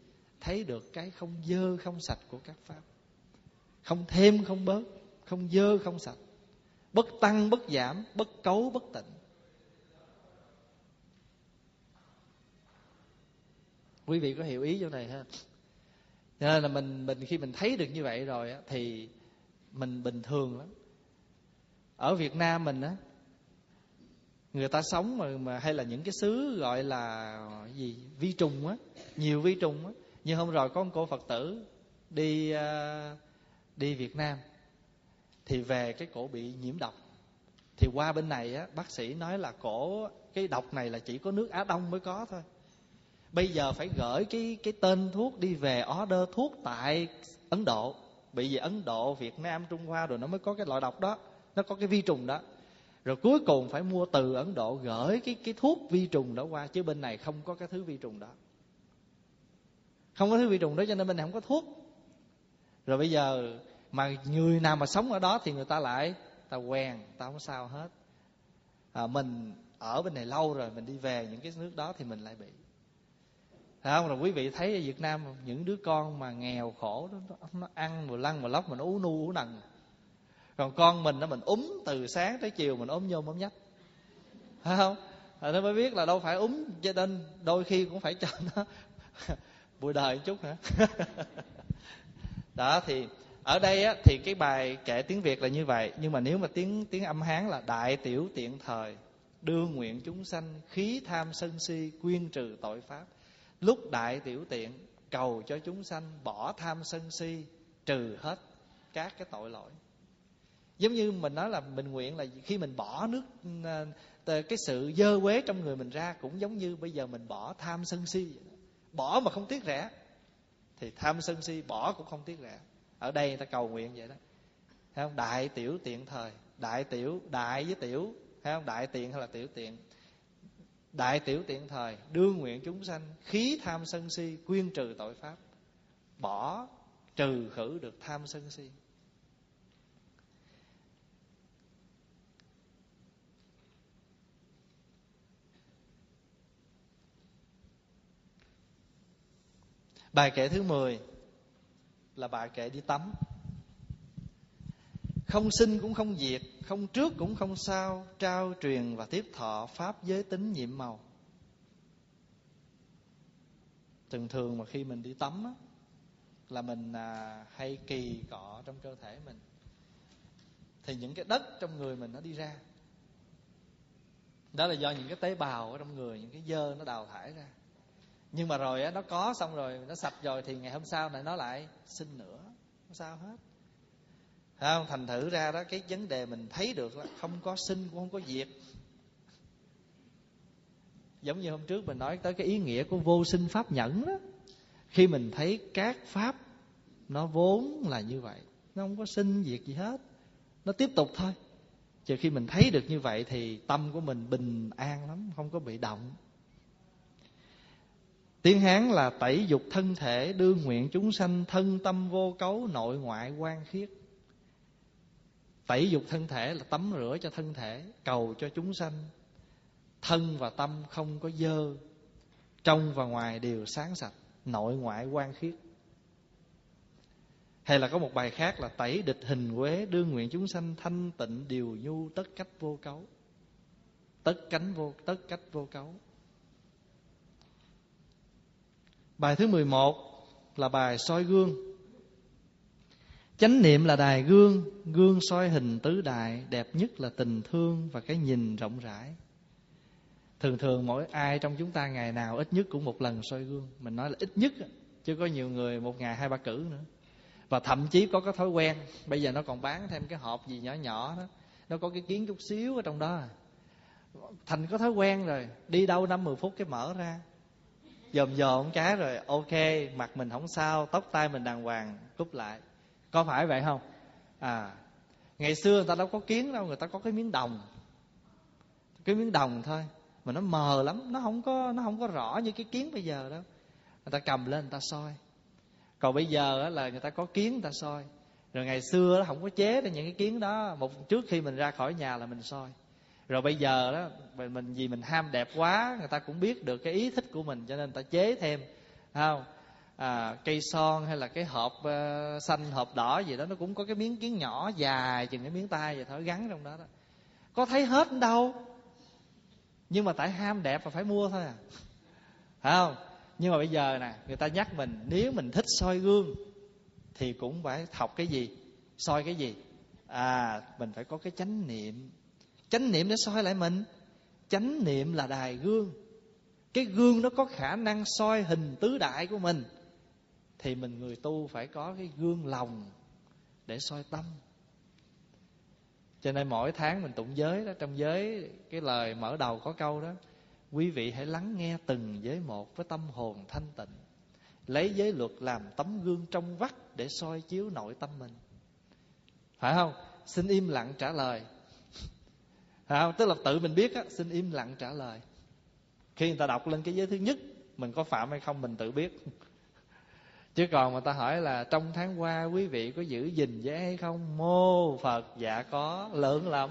Thấy được cái không dơ, không sạch của các pháp. Không thêm, không bớt. Không dơ, không sạch. Bất tăng, bất giảm, bất cấu, bất tịnh. Quý vị có hiểu ý chỗ này ha? Cho nên là mình mình khi mình thấy được như vậy rồi á, thì mình bình thường lắm. Ở Việt Nam mình á người ta sống mà, mà hay là những cái xứ gọi là gì? Vi trùng á nhiều vi trùng á. Nhưng hôm rồi có một cô phật tử đi à, đi Việt Nam thì về cái cổ bị nhiễm độc. Thì qua bên này á bác sĩ nói là cổ cái độc này là chỉ có nước Á Đông mới có thôi bây giờ phải gửi cái cái tên thuốc đi về order thuốc tại Ấn Độ. Bị vì Ấn Độ Việt Nam Trung Hoa rồi nó mới có cái loại độc đó. Nó có cái vi trùng đó. Rồi cuối cùng phải mua từ Ấn Độ gửi cái cái thuốc vi trùng đó qua chứ bên này không có cái thứ vi trùng đó. Không có thứ vi trùng đó cho nên bên này không có thuốc. Rồi bây giờ mà người nào mà sống ở đó thì người ta lại ta quen ta không sao hết. À, mình ở bên này lâu rồi mình đi về những cái nước đó thì mình lại bị. Thấy không? Rồi quý vị thấy ở Việt Nam những đứa con mà nghèo khổ đó, nó ăn mà lăn mà lóc mà nó ú nu ú nằng còn con mình nó mình úm từ sáng tới chiều mình ốm nhôm ốm nhách. Phải không? Rồi nó mới biết là đâu phải úm cho nên đôi khi cũng phải cho nó vui đời một chút hả đó thì ở đây á, thì cái bài kể tiếng việt là như vậy. Nhưng mà nếu mà tiếng tiếng âm hán là đại tiểu tiện thời đưa nguyện chúng sanh khí tham sân si quyên trừ tội pháp lúc đại tiểu tiện, cầu cho chúng sanh bỏ tham sân si, trừ hết các cái tội lỗi. Giống như mình nói là mình nguyện là khi mình bỏ nước à, cái sự dơ quế trong người mình ra cũng giống như bây giờ mình bỏ tham sân si bỏ mà không tiếc rẻ, thì tham sân si bỏ cũng không tiếc rẻ. Ở đây người ta cầu nguyện vậy đó. Thấy không? Đại tiểu tiện thời, đại tiểu, đại với tiểu, thấy không? Đại tiện hay là tiểu tiện đại tiểu tiện thời đương nguyện chúng sanh khí tham sân si quyên trừ tội pháp bỏ trừ khử được tham sân si Bài kệ thứ 10 là bài kệ đi tắm. Không sinh cũng không diệt, không trước cũng không sau, trao truyền và tiếp thọ pháp giới tính nhiệm màu. Thường thường mà khi mình đi tắm á, là mình à, hay kỳ cọ trong cơ thể mình. Thì những cái đất trong người mình nó đi ra. Đó là do những cái tế bào ở trong người, những cái dơ nó đào thải ra nhưng mà rồi á nó có xong rồi nó sạch rồi thì ngày hôm sau này nó lại sinh nữa không sao hết không, thành thử ra đó, cái vấn đề mình thấy được là không có sinh cũng không có diệt giống như hôm trước mình nói tới cái ý nghĩa của vô sinh pháp nhẫn đó. Khi mình thấy các pháp nó vốn là như vậy, nó không có sinh diệt gì hết, nó tiếp tục thôi. Trừ khi mình thấy được như vậy thì tâm của mình bình an lắm, không có bị động. Tiếng Hán là tẩy dục thân thể Đương nguyện chúng sanh thân tâm vô cấu, Nội ngoại quan khiết. Tẩy dục thân thể là tắm rửa cho thân thể, Cầu cho chúng sanh. Thân và tâm không có dơ, Trong và ngoài đều sáng sạch, Nội ngoại quan khiết. Hay là có một bài khác là Tẩy địch hình quế Đương nguyện chúng sanh thanh tịnh Điều nhu tất cách vô cấu. Tất cánh vô, tất cách vô cấu. Bài thứ 11 là bài soi gương. Chánh niệm là đài gương, gương soi hình tứ đại, đẹp nhất là tình thương và cái nhìn rộng rãi. Thường thường mỗi ai trong chúng ta ngày nào ít nhất cũng một lần soi gương. Mình nói là ít nhất, chứ có nhiều người một ngày hai ba cử nữa. và thậm chí có cái thói quen bây giờ nó còn bán thêm cái hộp gì nhỏ nhỏ đó nó có cái kiến chút xíu ở trong đó à. thành có thói quen rồi đi đâu năm mười phút cái mở ra dòm dòm cái rồi ok mặt mình không sao tóc tai mình đàng hoàng cúp lại có phải vậy không? À ngày xưa người ta đâu có kiến đâu người ta có cái miếng đồng. Cái miếng đồng thôi mà nó mờ lắm nó không có nó không có rõ như cái kiến bây giờ đâu. Người ta cầm lên người ta soi. Còn bây giờ là người ta có kiến người ta soi. Rồi ngày xưa nó không có chế ra những cái kiến đó. Một trước khi mình ra khỏi nhà là mình soi. Rồi bây giờ đó mình, mình vì mình ham đẹp quá người ta cũng biết được cái ý thích của mình cho nên người ta chế thêm không? À, cây son hay là cái hộp uh, xanh hộp đỏ gì đó nó cũng có cái miếng kiến nhỏ dài chừng cái miếng tay vậy thôi gắn trong đó đó. Có thấy hết đâu. Nhưng mà tại ham đẹp và phải mua thôi à. Phải không? Nhưng mà bây giờ nè người ta nhắc mình nếu mình thích soi gương thì cũng phải học cái gì? Soi cái gì? À mình phải có cái chánh niệm. Chánh niệm để soi lại mình. Chánh niệm là đài gương. Cái gương nó có khả năng soi hình tứ đại của mình thì mình người tu phải có cái gương lòng để soi tâm. Cho nên mỗi tháng mình tụng giới đó, trong giới cái lời mở đầu có câu đó, quý vị hãy lắng nghe từng giới một với tâm hồn thanh tịnh. Lấy giới luật làm tấm gương trong vắt để soi chiếu nội tâm mình. Phải không? Xin im lặng trả lời. Phải không? Tức là tự mình biết á, xin im lặng trả lời. Khi người ta đọc lên cái giới thứ nhất, mình có phạm hay không mình tự biết chứ còn mà ta hỏi là trong tháng qua quý vị có giữ gìn giới hay không? Mô phật dạ có, lớn lắm.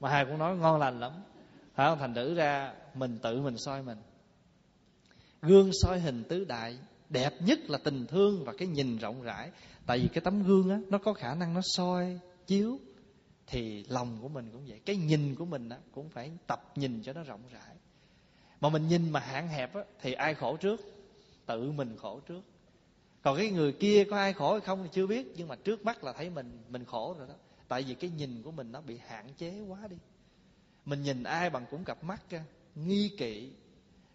Mà hai cũng nói ngon lành lắm. Phải không? Thành thử ra mình tự mình soi mình. Gương soi hình tứ đại, đẹp nhất là tình thương và cái nhìn rộng rãi. Tại vì cái tấm gương á, nó có khả năng nó soi, chiếu. Thì lòng của mình cũng vậy, cái nhìn của mình á, cũng phải tập nhìn cho nó rộng rãi. Mà mình nhìn mà hạn hẹp á, thì ai khổ trước? Tự mình khổ trước còn cái người kia có ai khổ hay không thì chưa biết nhưng mà trước mắt là thấy mình mình khổ rồi đó. Tại vì cái nhìn của mình nó bị hạn chế quá đi. Mình nhìn ai bằng cũng cặp mắt nghi kỵ.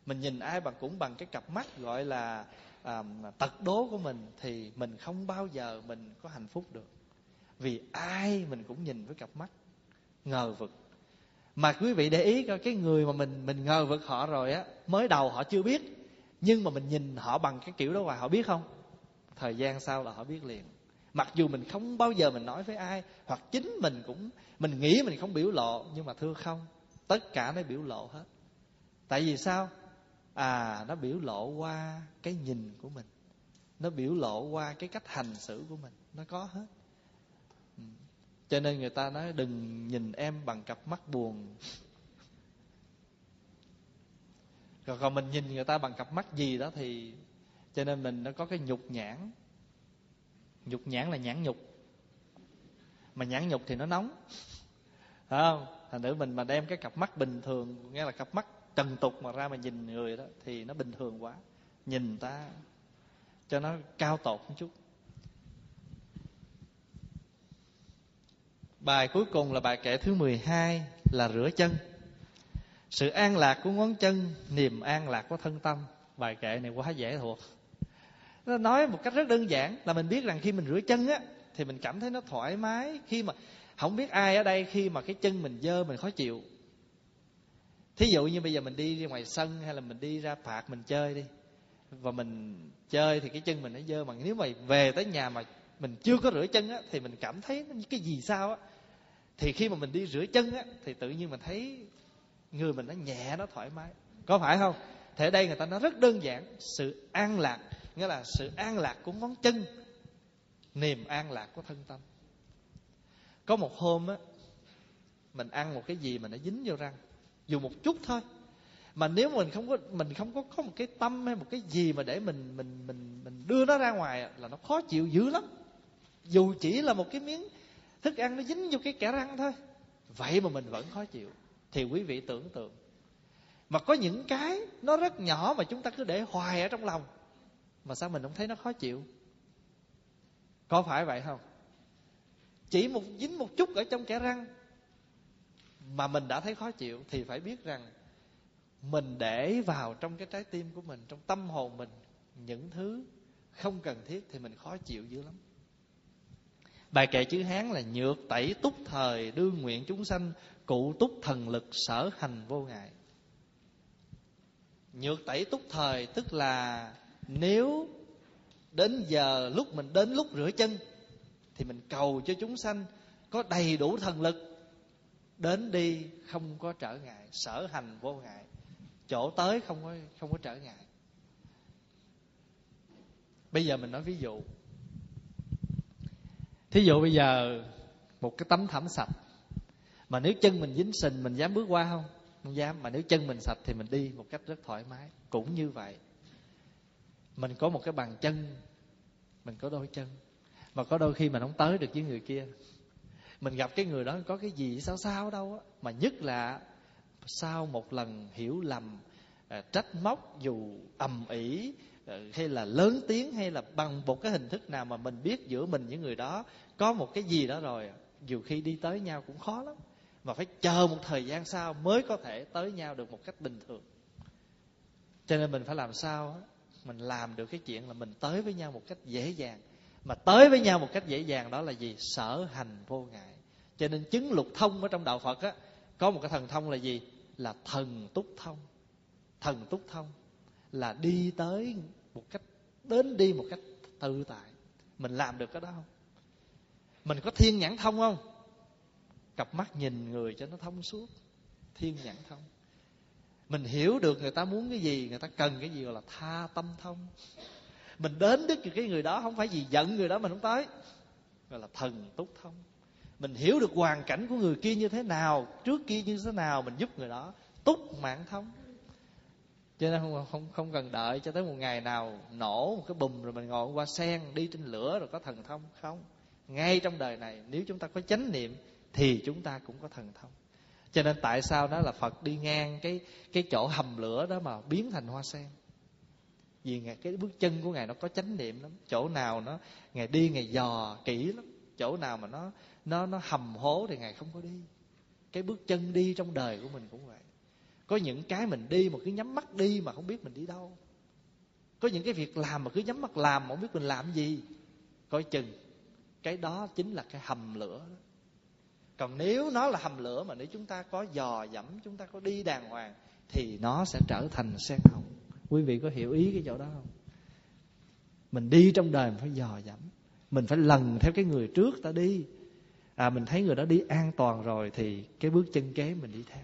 Mình nhìn ai bằng cũng bằng cái cặp mắt gọi là à, tật đố của mình thì mình không bao giờ mình có hạnh phúc được. Vì ai mình cũng nhìn với cặp mắt ngờ vực. Mà quý vị để ý coi cái người mà mình mình ngờ vực họ rồi á mới đầu họ chưa biết nhưng mà mình nhìn họ bằng cái kiểu đó hoài họ biết không? Thời gian sau là họ biết liền. Mặc dù mình không bao giờ mình nói với ai, hoặc chính mình cũng, mình nghĩ mình không biểu lộ, nhưng mà thưa không, tất cả nó biểu lộ hết. Tại vì sao? À nó biểu lộ qua cái nhìn của mình. Nó biểu lộ qua cái cách hành xử của mình. Nó có hết. Ừ. Cho nên người ta nói đừng nhìn em bằng cặp mắt buồn. Còn còn mình nhìn người ta bằng cặp mắt gì đó thì cho nên mình nó có cái nhục nhãn nhục nhãn là nhãn nhục mà nhãn nhục thì nó nóng phải không thành nữ mình mà đem cái cặp mắt bình thường nghe là cặp mắt trần tục mà ra mà nhìn người đó thì nó bình thường quá nhìn ta cho nó cao tột một chút Bài cuối cùng là bài kệ thứ 12 là rửa chân. Sự an lạc của ngón chân, niềm an lạc của thân tâm. Bài kệ này quá dễ thuộc. Nó nói một cách rất đơn giản là mình biết rằng khi mình rửa chân á, thì mình cảm thấy nó thoải mái khi mà không biết ai ở đây khi mà cái chân mình dơ mình khó chịu. Thí dụ như bây giờ mình đi ra ngoài sân hay là mình đi ra phạt mình chơi đi, và mình chơi thì cái chân mình nó dơ mà nếu mà về tới nhà mà mình chưa có rửa chân á, thì mình cảm thấy cái gì sao á. Thì khi mà mình đi rửa chân á, thì tự nhiên mình thấy người mình nó nhẹ, nó thoải mái. Có phải không? Thế đây người ta nói rất đơn giản, sự an lạc nghĩa là sự an lạc của ngón chân, niềm an lạc của thân tâm. Có một hôm á, mình ăn một cái gì mà nó dính vô răng, dù một chút thôi. Mà nếu mình không có, mình không có có một cái tâm hay một cái gì mà để mình mình mình mình đưa nó ra ngoài là nó khó chịu dữ lắm. Dù chỉ là một cái miếng thức ăn nó dính vô cái kẽ răng thôi, vậy mà mình vẫn khó chịu. Thì quý vị tưởng tượng, mà có những cái nó rất nhỏ mà chúng ta cứ để hoài ở trong lòng mà sao mình không thấy nó khó chịu? Có phải vậy không? Chỉ một, dính một chút ở trong kẽ răng mà mình đã thấy khó chịu thì phải biết rằng mình để vào trong cái trái tim của mình, trong tâm hồn mình, những thứ không cần thiết thì mình khó chịu dữ lắm. Bài kệ chữ hán là nhược tẩy túc thời, đương nguyện chúng sanh cụ túc thần lực sở hành vô ngại. Nhược tẩy túc thời tức là nếu đến giờ lúc mình đến lúc rửa chân, thì mình cầu cho chúng sanh có đầy đủ thần lực đến đi không có trở ngại, sở hành vô ngại. Chỗ tới không có không có trở ngại. Bây giờ mình nói ví dụ. Thí dụ bây giờ một cái tấm thảm sạch, mà nếu chân mình dính sình, mình dám bước qua không? Không dám, mà nếu chân mình sạch thì mình đi một cách rất thoải mái. Cũng như vậy mình có một cái bàn chân. Mình có đôi chân. Mà có đôi khi mình không tới được với người kia. Mình gặp cái người đó có cái gì sao sao đâu á. Mà nhất là sau một lần hiểu lầm à, trách móc dù ầm ĩ à, hay là lớn tiếng, hay là bằng một cái hình thức nào mà mình biết giữa mình với người đó, có một cái gì đó rồi, dù khi đi tới nhau cũng khó lắm. Mà phải chờ một thời gian sau mới có thể tới nhau được một cách bình thường. Cho nên mình phải làm sao mình làm được cái chuyện là mình tới với nhau một cách dễ dàng. Mà tới với nhau một cách dễ dàng đó là gì? Sở hành vô ngại. Cho nên chứng lục thông ở trong đạo phật á, có một cái thần thông là gì? Là thần túc thông. Thần túc thông là đi tới một cách, đến đi một cách tự tại. Mình làm được cái đó không? Mình có thiên nhãn thông không? Cặp mắt nhìn người cho nó thông suốt. Thiên nhãn thông mình hiểu được người ta muốn cái gì, người ta cần cái gì gọi là tha tâm thông. Mình đến đích cái người đó không phải vì giận người đó mình không tới, gọi là thần túc thông. Mình hiểu được hoàn cảnh của người kia như thế nào, trước kia như thế nào, mình giúp người đó túc mạng thông. Cho nên không không không cần đợi cho tới một ngày nào nổ một cái bùm rồi mình ngồi qua sen đi trên lửa rồi có thần thông không? Ngay trong đời này, nếu chúng ta có chánh niệm thì chúng ta cũng có thần thông cho nên tại sao đó là phật đi ngang cái cái chỗ hầm lửa đó mà biến thành hoa sen? Vì ngài, cái bước chân của ngài nó có chánh niệm lắm. Chỗ nào nó ngài đi ngài dò kỹ lắm. Chỗ nào mà nó nó nó hầm hố thì ngài không có đi. Cái bước chân đi trong đời của mình cũng vậy. Có những cái mình đi mà cứ nhắm mắt đi mà không biết mình đi đâu. Có những cái việc làm mà cứ nhắm mắt làm mà không biết mình làm gì. Coi chừng cái đó chính là cái hầm lửa đó còn nếu nó là hầm lửa mà nếu chúng ta có dò dẫm, chúng ta có đi đàng hoàng, thì nó sẽ trở thành sen hồng. Quý vị có hiểu ý cái chỗ đó không? Mình đi trong đời mình phải dò dẫm. Mình phải lần theo cái người trước ta đi. À mình thấy người đó đi an toàn rồi thì cái bước chân kế mình đi theo.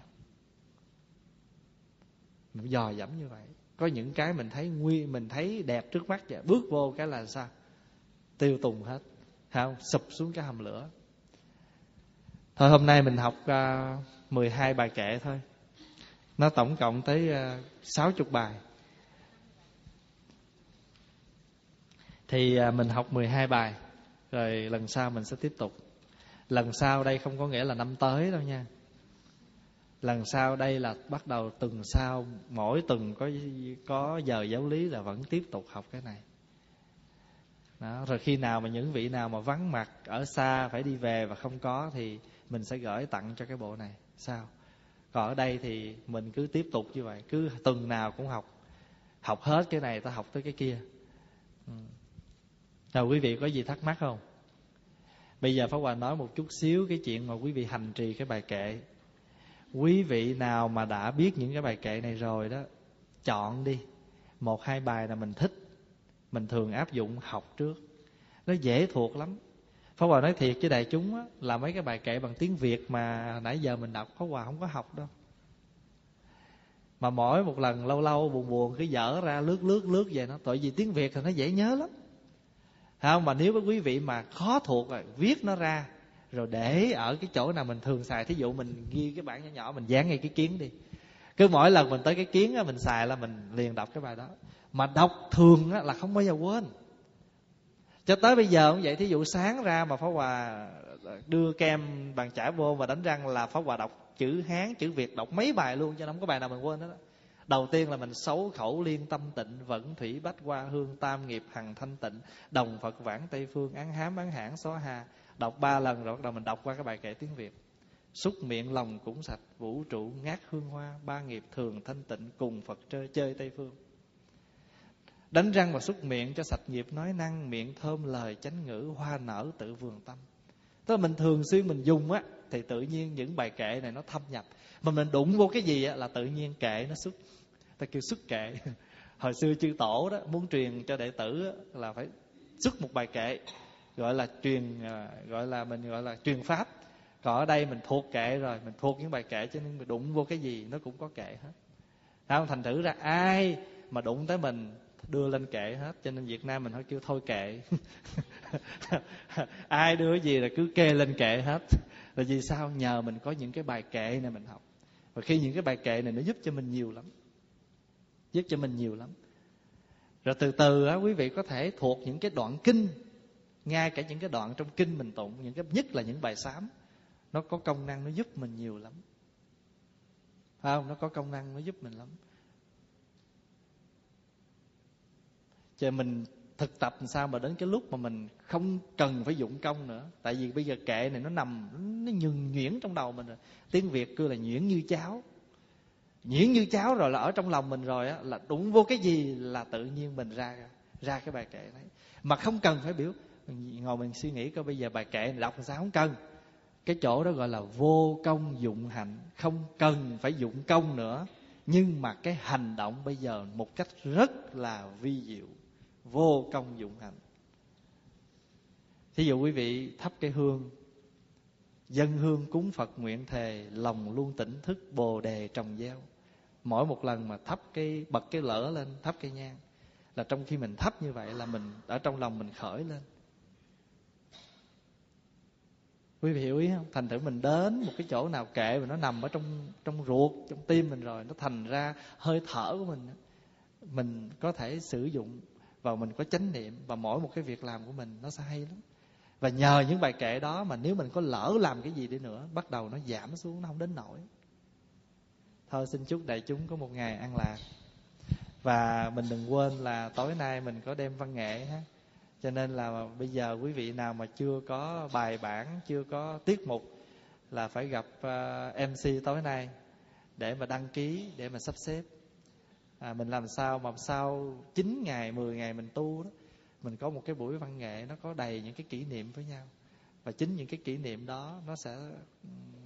Mình dò dẫm như vậy. Có những cái mình thấy nguy, mình thấy đẹp trước mắt vậy. Bước vô cái là sao? Tiêu tùng hết. Không? Sụp xuống cái hầm lửa thôi hôm nay mình học à, uh, 12 bài kệ thôi. Nó tổng cộng tới à, uh, 60 bài. Thì uh, mình học 12 bài rồi lần sau mình sẽ tiếp tục. Lần sau đây không có nghĩa là năm tới đâu nha. Lần sau đây là bắt đầu tuần sau mỗi tuần có có giờ giáo lý là vẫn tiếp tục học cái này. Đó, rồi khi nào mà những vị nào mà vắng mặt ở xa phải đi về và không có thì mình sẽ gửi tặng cho cái bộ này. Sao? Còn ở đây thì mình cứ tiếp tục như vậy. Cứ tuần nào cũng học. Học hết cái này ta học tới cái kia. Ừ. Nào, quý vị có gì thắc mắc không? Bây giờ pháp hòa nói một chút xíu cái chuyện mà quý vị hành trì cái bài kệ. Quý vị nào mà đã biết những cái bài kệ này rồi đó, chọn đi. Một, hai bài là mình thích. Mình thường áp dụng học trước. Nó dễ thuộc lắm. Pháp Hòa nói thiệt với đại chúng á, là mấy cái bài kệ bằng tiếng Việt mà nãy giờ mình đọc Pháp Hòa không có học đâu. Mà mỗi một lần lâu lâu buồn buồn cứ dở ra lướt lướt lướt về nó. Tại vì tiếng Việt thì nó dễ nhớ lắm. Không, mà nếu quý vị mà khó thuộc rồi, viết nó ra rồi để ở cái chỗ nào mình thường xài thí dụ mình ghi cái bản nhỏ nhỏ mình dán ngay cái kiến đi cứ mỗi lần mình tới cái kiến mình xài là mình liền đọc cái bài đó mà đọc thường là không bao giờ quên cho tới bây giờ cũng vậy, thí dụ sáng ra mà pháo hòa đưa kem bàn chải vô và đánh răng là pháo hòa đọc chữ hán, chữ việt, đọc mấy bài luôn cho nó không có bài nào mình quên đó đầu tiên là mình xấu khẩu liên tâm tịnh vận thủy bách hoa hương tam nghiệp hằng thanh tịnh, đồng phật vãng tây phương, án hám án hãn xóa hà đọc ba lần rồi bắt đầu mình đọc qua cái bài kệ tiếng việt. Xúc miệng lòng cũng sạch, vũ trụ ngát hương hoa, ba nghiệp thường thanh tịnh, cùng phật chơi chơi tây phương đánh răng và xúc miệng cho sạch nghiệp nói năng miệng thơm lời chánh ngữ hoa nở tự vườn tâm. Tức là mình thường xuyên mình dùng á thì tự nhiên những bài kệ này nó thâm nhập. Mà mình đụng vô cái gì á là tự nhiên kệ nó xuất. Ta kêu xuất kệ. Hồi xưa chư tổ đó muốn truyền cho đệ tử á, là phải xuất một bài kệ gọi là truyền à, gọi là mình gọi là truyền pháp. Còn ở đây mình thuộc kệ rồi mình thuộc những bài kệ cho nên mình đụng vô cái gì nó cũng có kệ hết. Không thành thử ra ai mà đụng tới mình đưa lên kệ hết, cho nên việt nam mình phải kêu thôi kệ. Ai đưa cái gì là cứ kê lên kệ hết. Là vì sao? Nhờ mình có những cái bài kệ này mình học. Và khi những cái bài kệ này nó giúp cho mình nhiều lắm. Giúp cho mình nhiều lắm. Rồi từ từ á, quý vị có thể thuộc những cái đoạn kinh, ngay cả những cái đoạn trong kinh mình tụng, những cái, nhất là những bài sám nó có công năng nó giúp mình nhiều lắm. Phải không? Nó có công năng nó giúp mình lắm. Cho mình thực tập làm sao mà đến cái lúc mà mình không cần phải dụng công nữa. Tại vì bây giờ kệ này nó nằm, nó nhường nhuyễn trong đầu mình rồi. Tiếng việt cứ là nhuyễn như cháo. Nhuyễn như cháo rồi là ở trong lòng mình rồi á, là đúng vô cái gì là tự nhiên mình ra ra cái bài kệ đấy. Mà không cần phải biểu, ngồi mình suy nghĩ coi bây giờ bài kệ này đọc làm sao, không cần. Cái chỗ đó gọi là vô công dụng hạnh, không cần phải dụng công nữa. Nhưng mà cái hành động bây giờ một cách rất là vi diệu vô công dụng hạnh thí dụ quý vị thắp cái hương, dân hương cúng phật nguyện thề, lòng luôn tỉnh thức, bồ đề trồng gieo. Mỗi một lần mà thắp cái, bật cái lỡ lên, thắp cái nhang, là trong khi mình thắp như vậy là mình, ở trong lòng mình khởi lên. Quý vị hiểu ý không? Thành thử mình đến một cái chỗ nào kệ mà nó nằm ở trong trong ruột, trong tim mình rồi, nó thành ra hơi thở của mình mình có thể sử dụng và mình có chánh niệm, và mỗi một cái việc làm của mình nó sẽ hay lắm. Và nhờ những bài kệ đó mà nếu mình có lỡ làm cái gì đi nữa, bắt đầu nó giảm xuống, nó không đến nổi thôi, xin chúc đại chúng có một ngày an lạc. Và mình đừng quên là tối nay mình có đem văn nghệ ha. Cho nên là bây giờ quý vị nào mà chưa có bài bản, chưa có tiết mục là phải gặp ờ, mc tối nay để mà đăng ký, để mà sắp xếp à, mình làm sao mà sau 9 ngày 10 ngày mình tu đó mình có một cái buổi văn nghệ nó có đầy những cái kỷ niệm với nhau. Và chính những cái kỷ niệm đó nó sẽ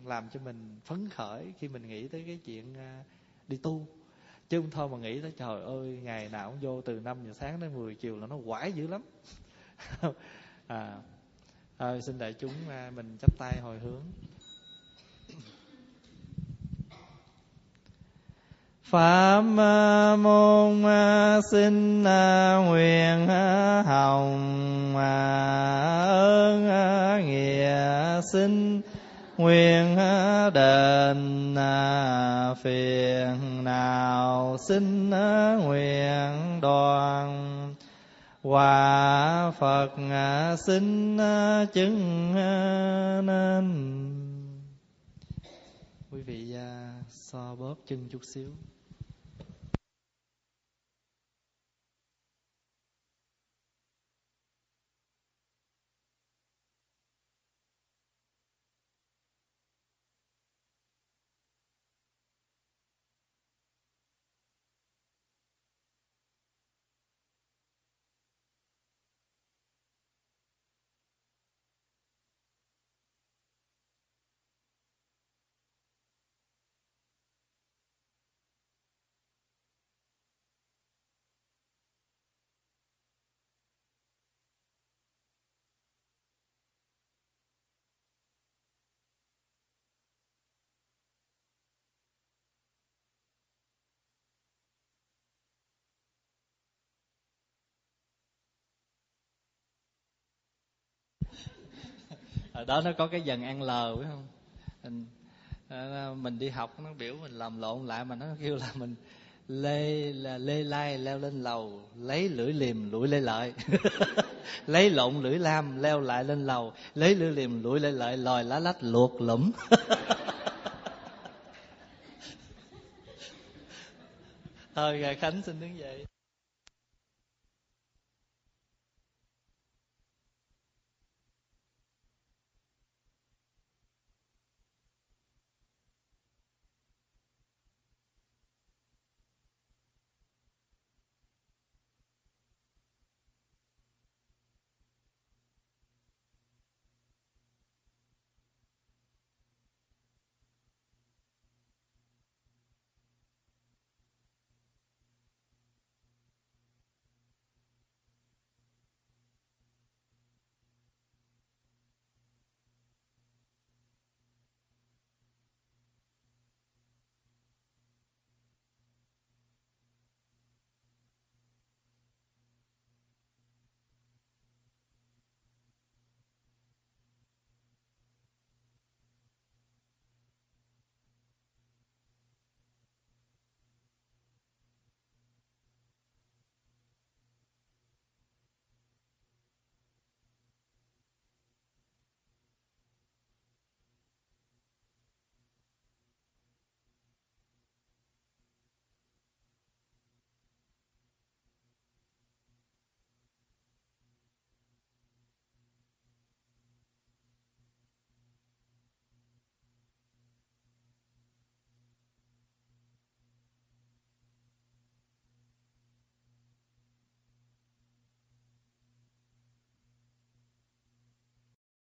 làm cho mình phấn khởi khi mình nghĩ tới cái chuyện à, đi tu. Chứ không thôi mà nghĩ tới trời ơi ngày nào cũng vô từ 5 giờ sáng đến 10 chiều là nó quải dữ lắm. À thôi xin đại chúng à, mình chắp tay hồi hướng. Pháp môn xin nguyện hồng ơn nghĩa sinh nguyện đền à, phiền, nào, xin à, nguyện, đoàn. Hòa phật à, xin chứng nên. Quý vị so bóp chân chút xíu. Ở đó nó có cái dần ăn lờ phải không? Mình, à, à, mình đi học nó biểu mình làm lộn lại mà nó kêu là mình lê là lê lai leo lên lầu lấy lưỡi liềm lũi lê lợi. Lấy lộn lưỡi lam leo lại lên lầu lấy lưỡi liềm lũi lê lợi lòi lá lách luộc lũng thôi khánh xin đứng dậy.